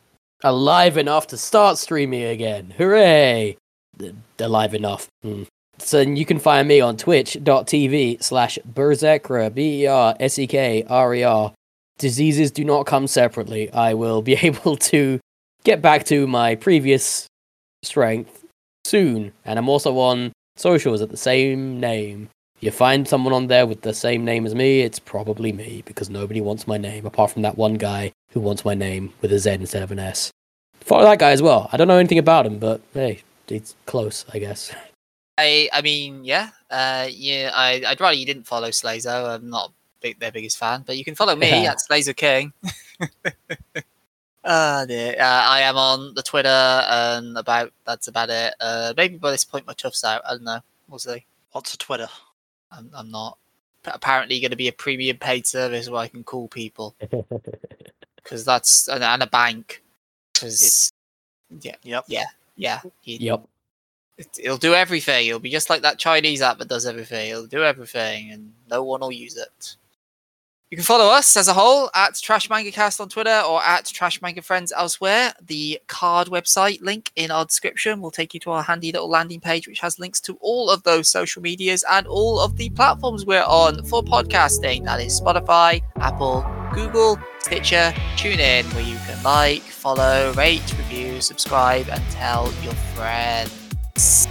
alive enough to start streaming again. Hooray! Alive enough. Hmm. So you can find me on twitch.tv slash Bersekrer, B E R S E K R E R. Diseases do not come separately. I will be able to get back to my previous strength soon. And I'm also on socials at the same name. You find someone on there with the same name as me, it's probably me because nobody wants my name apart from that one guy who wants my name with a Z instead of an S. Follow that guy as well. I don't know anything about him, but hey, it's close, I guess. I I mean, yeah, uh, yeah. I I'd rather you didn't follow Slazo. I'm not big, their biggest fan, but you can follow me Yeah. at Slazo King. uh, dear. uh, I am on the Twitter, and about that's about it. Uh, maybe by this point my chuff's out. I don't know. We'll see. What's a Twitter? I'm, I'm not. P- Apparently, going to be a premium paid service where I can call people because that's and, and a bank because yeah, Yep. yeah, yeah. you- yep. it- it'll do everything. It'll be just like that Chinese app that does everything. It'll do everything, and no one will use it. You can follow us as a whole at Trash Manga Cast on Twitter or at Trash Manga Friends elsewhere. The Carrd website link in our description will take you to our handy little landing page, which has links to all of those social medias and all of the platforms we're on for podcasting. That is Spotify, Apple, Google, Stitcher, TuneIn, where you can like, follow, rate, review, subscribe, and tell your friends.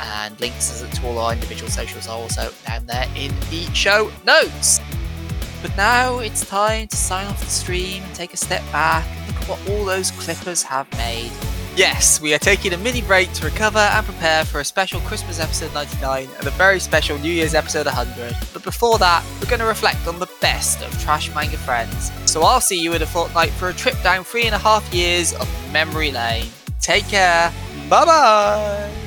And links to all our individual socials are also down there in the show notes. But now it's time to sign off the stream take a step back and look at what all those clippers have made. Yes, we are taking a mini break to recover and prepare for a special Christmas episode 99 and a very special New Year's episode 100. But before that, we're going to reflect on the best of Trash Manga Friends. So I'll see you in a fortnight for a trip down three and a half years of memory lane. Take care. Bye bye.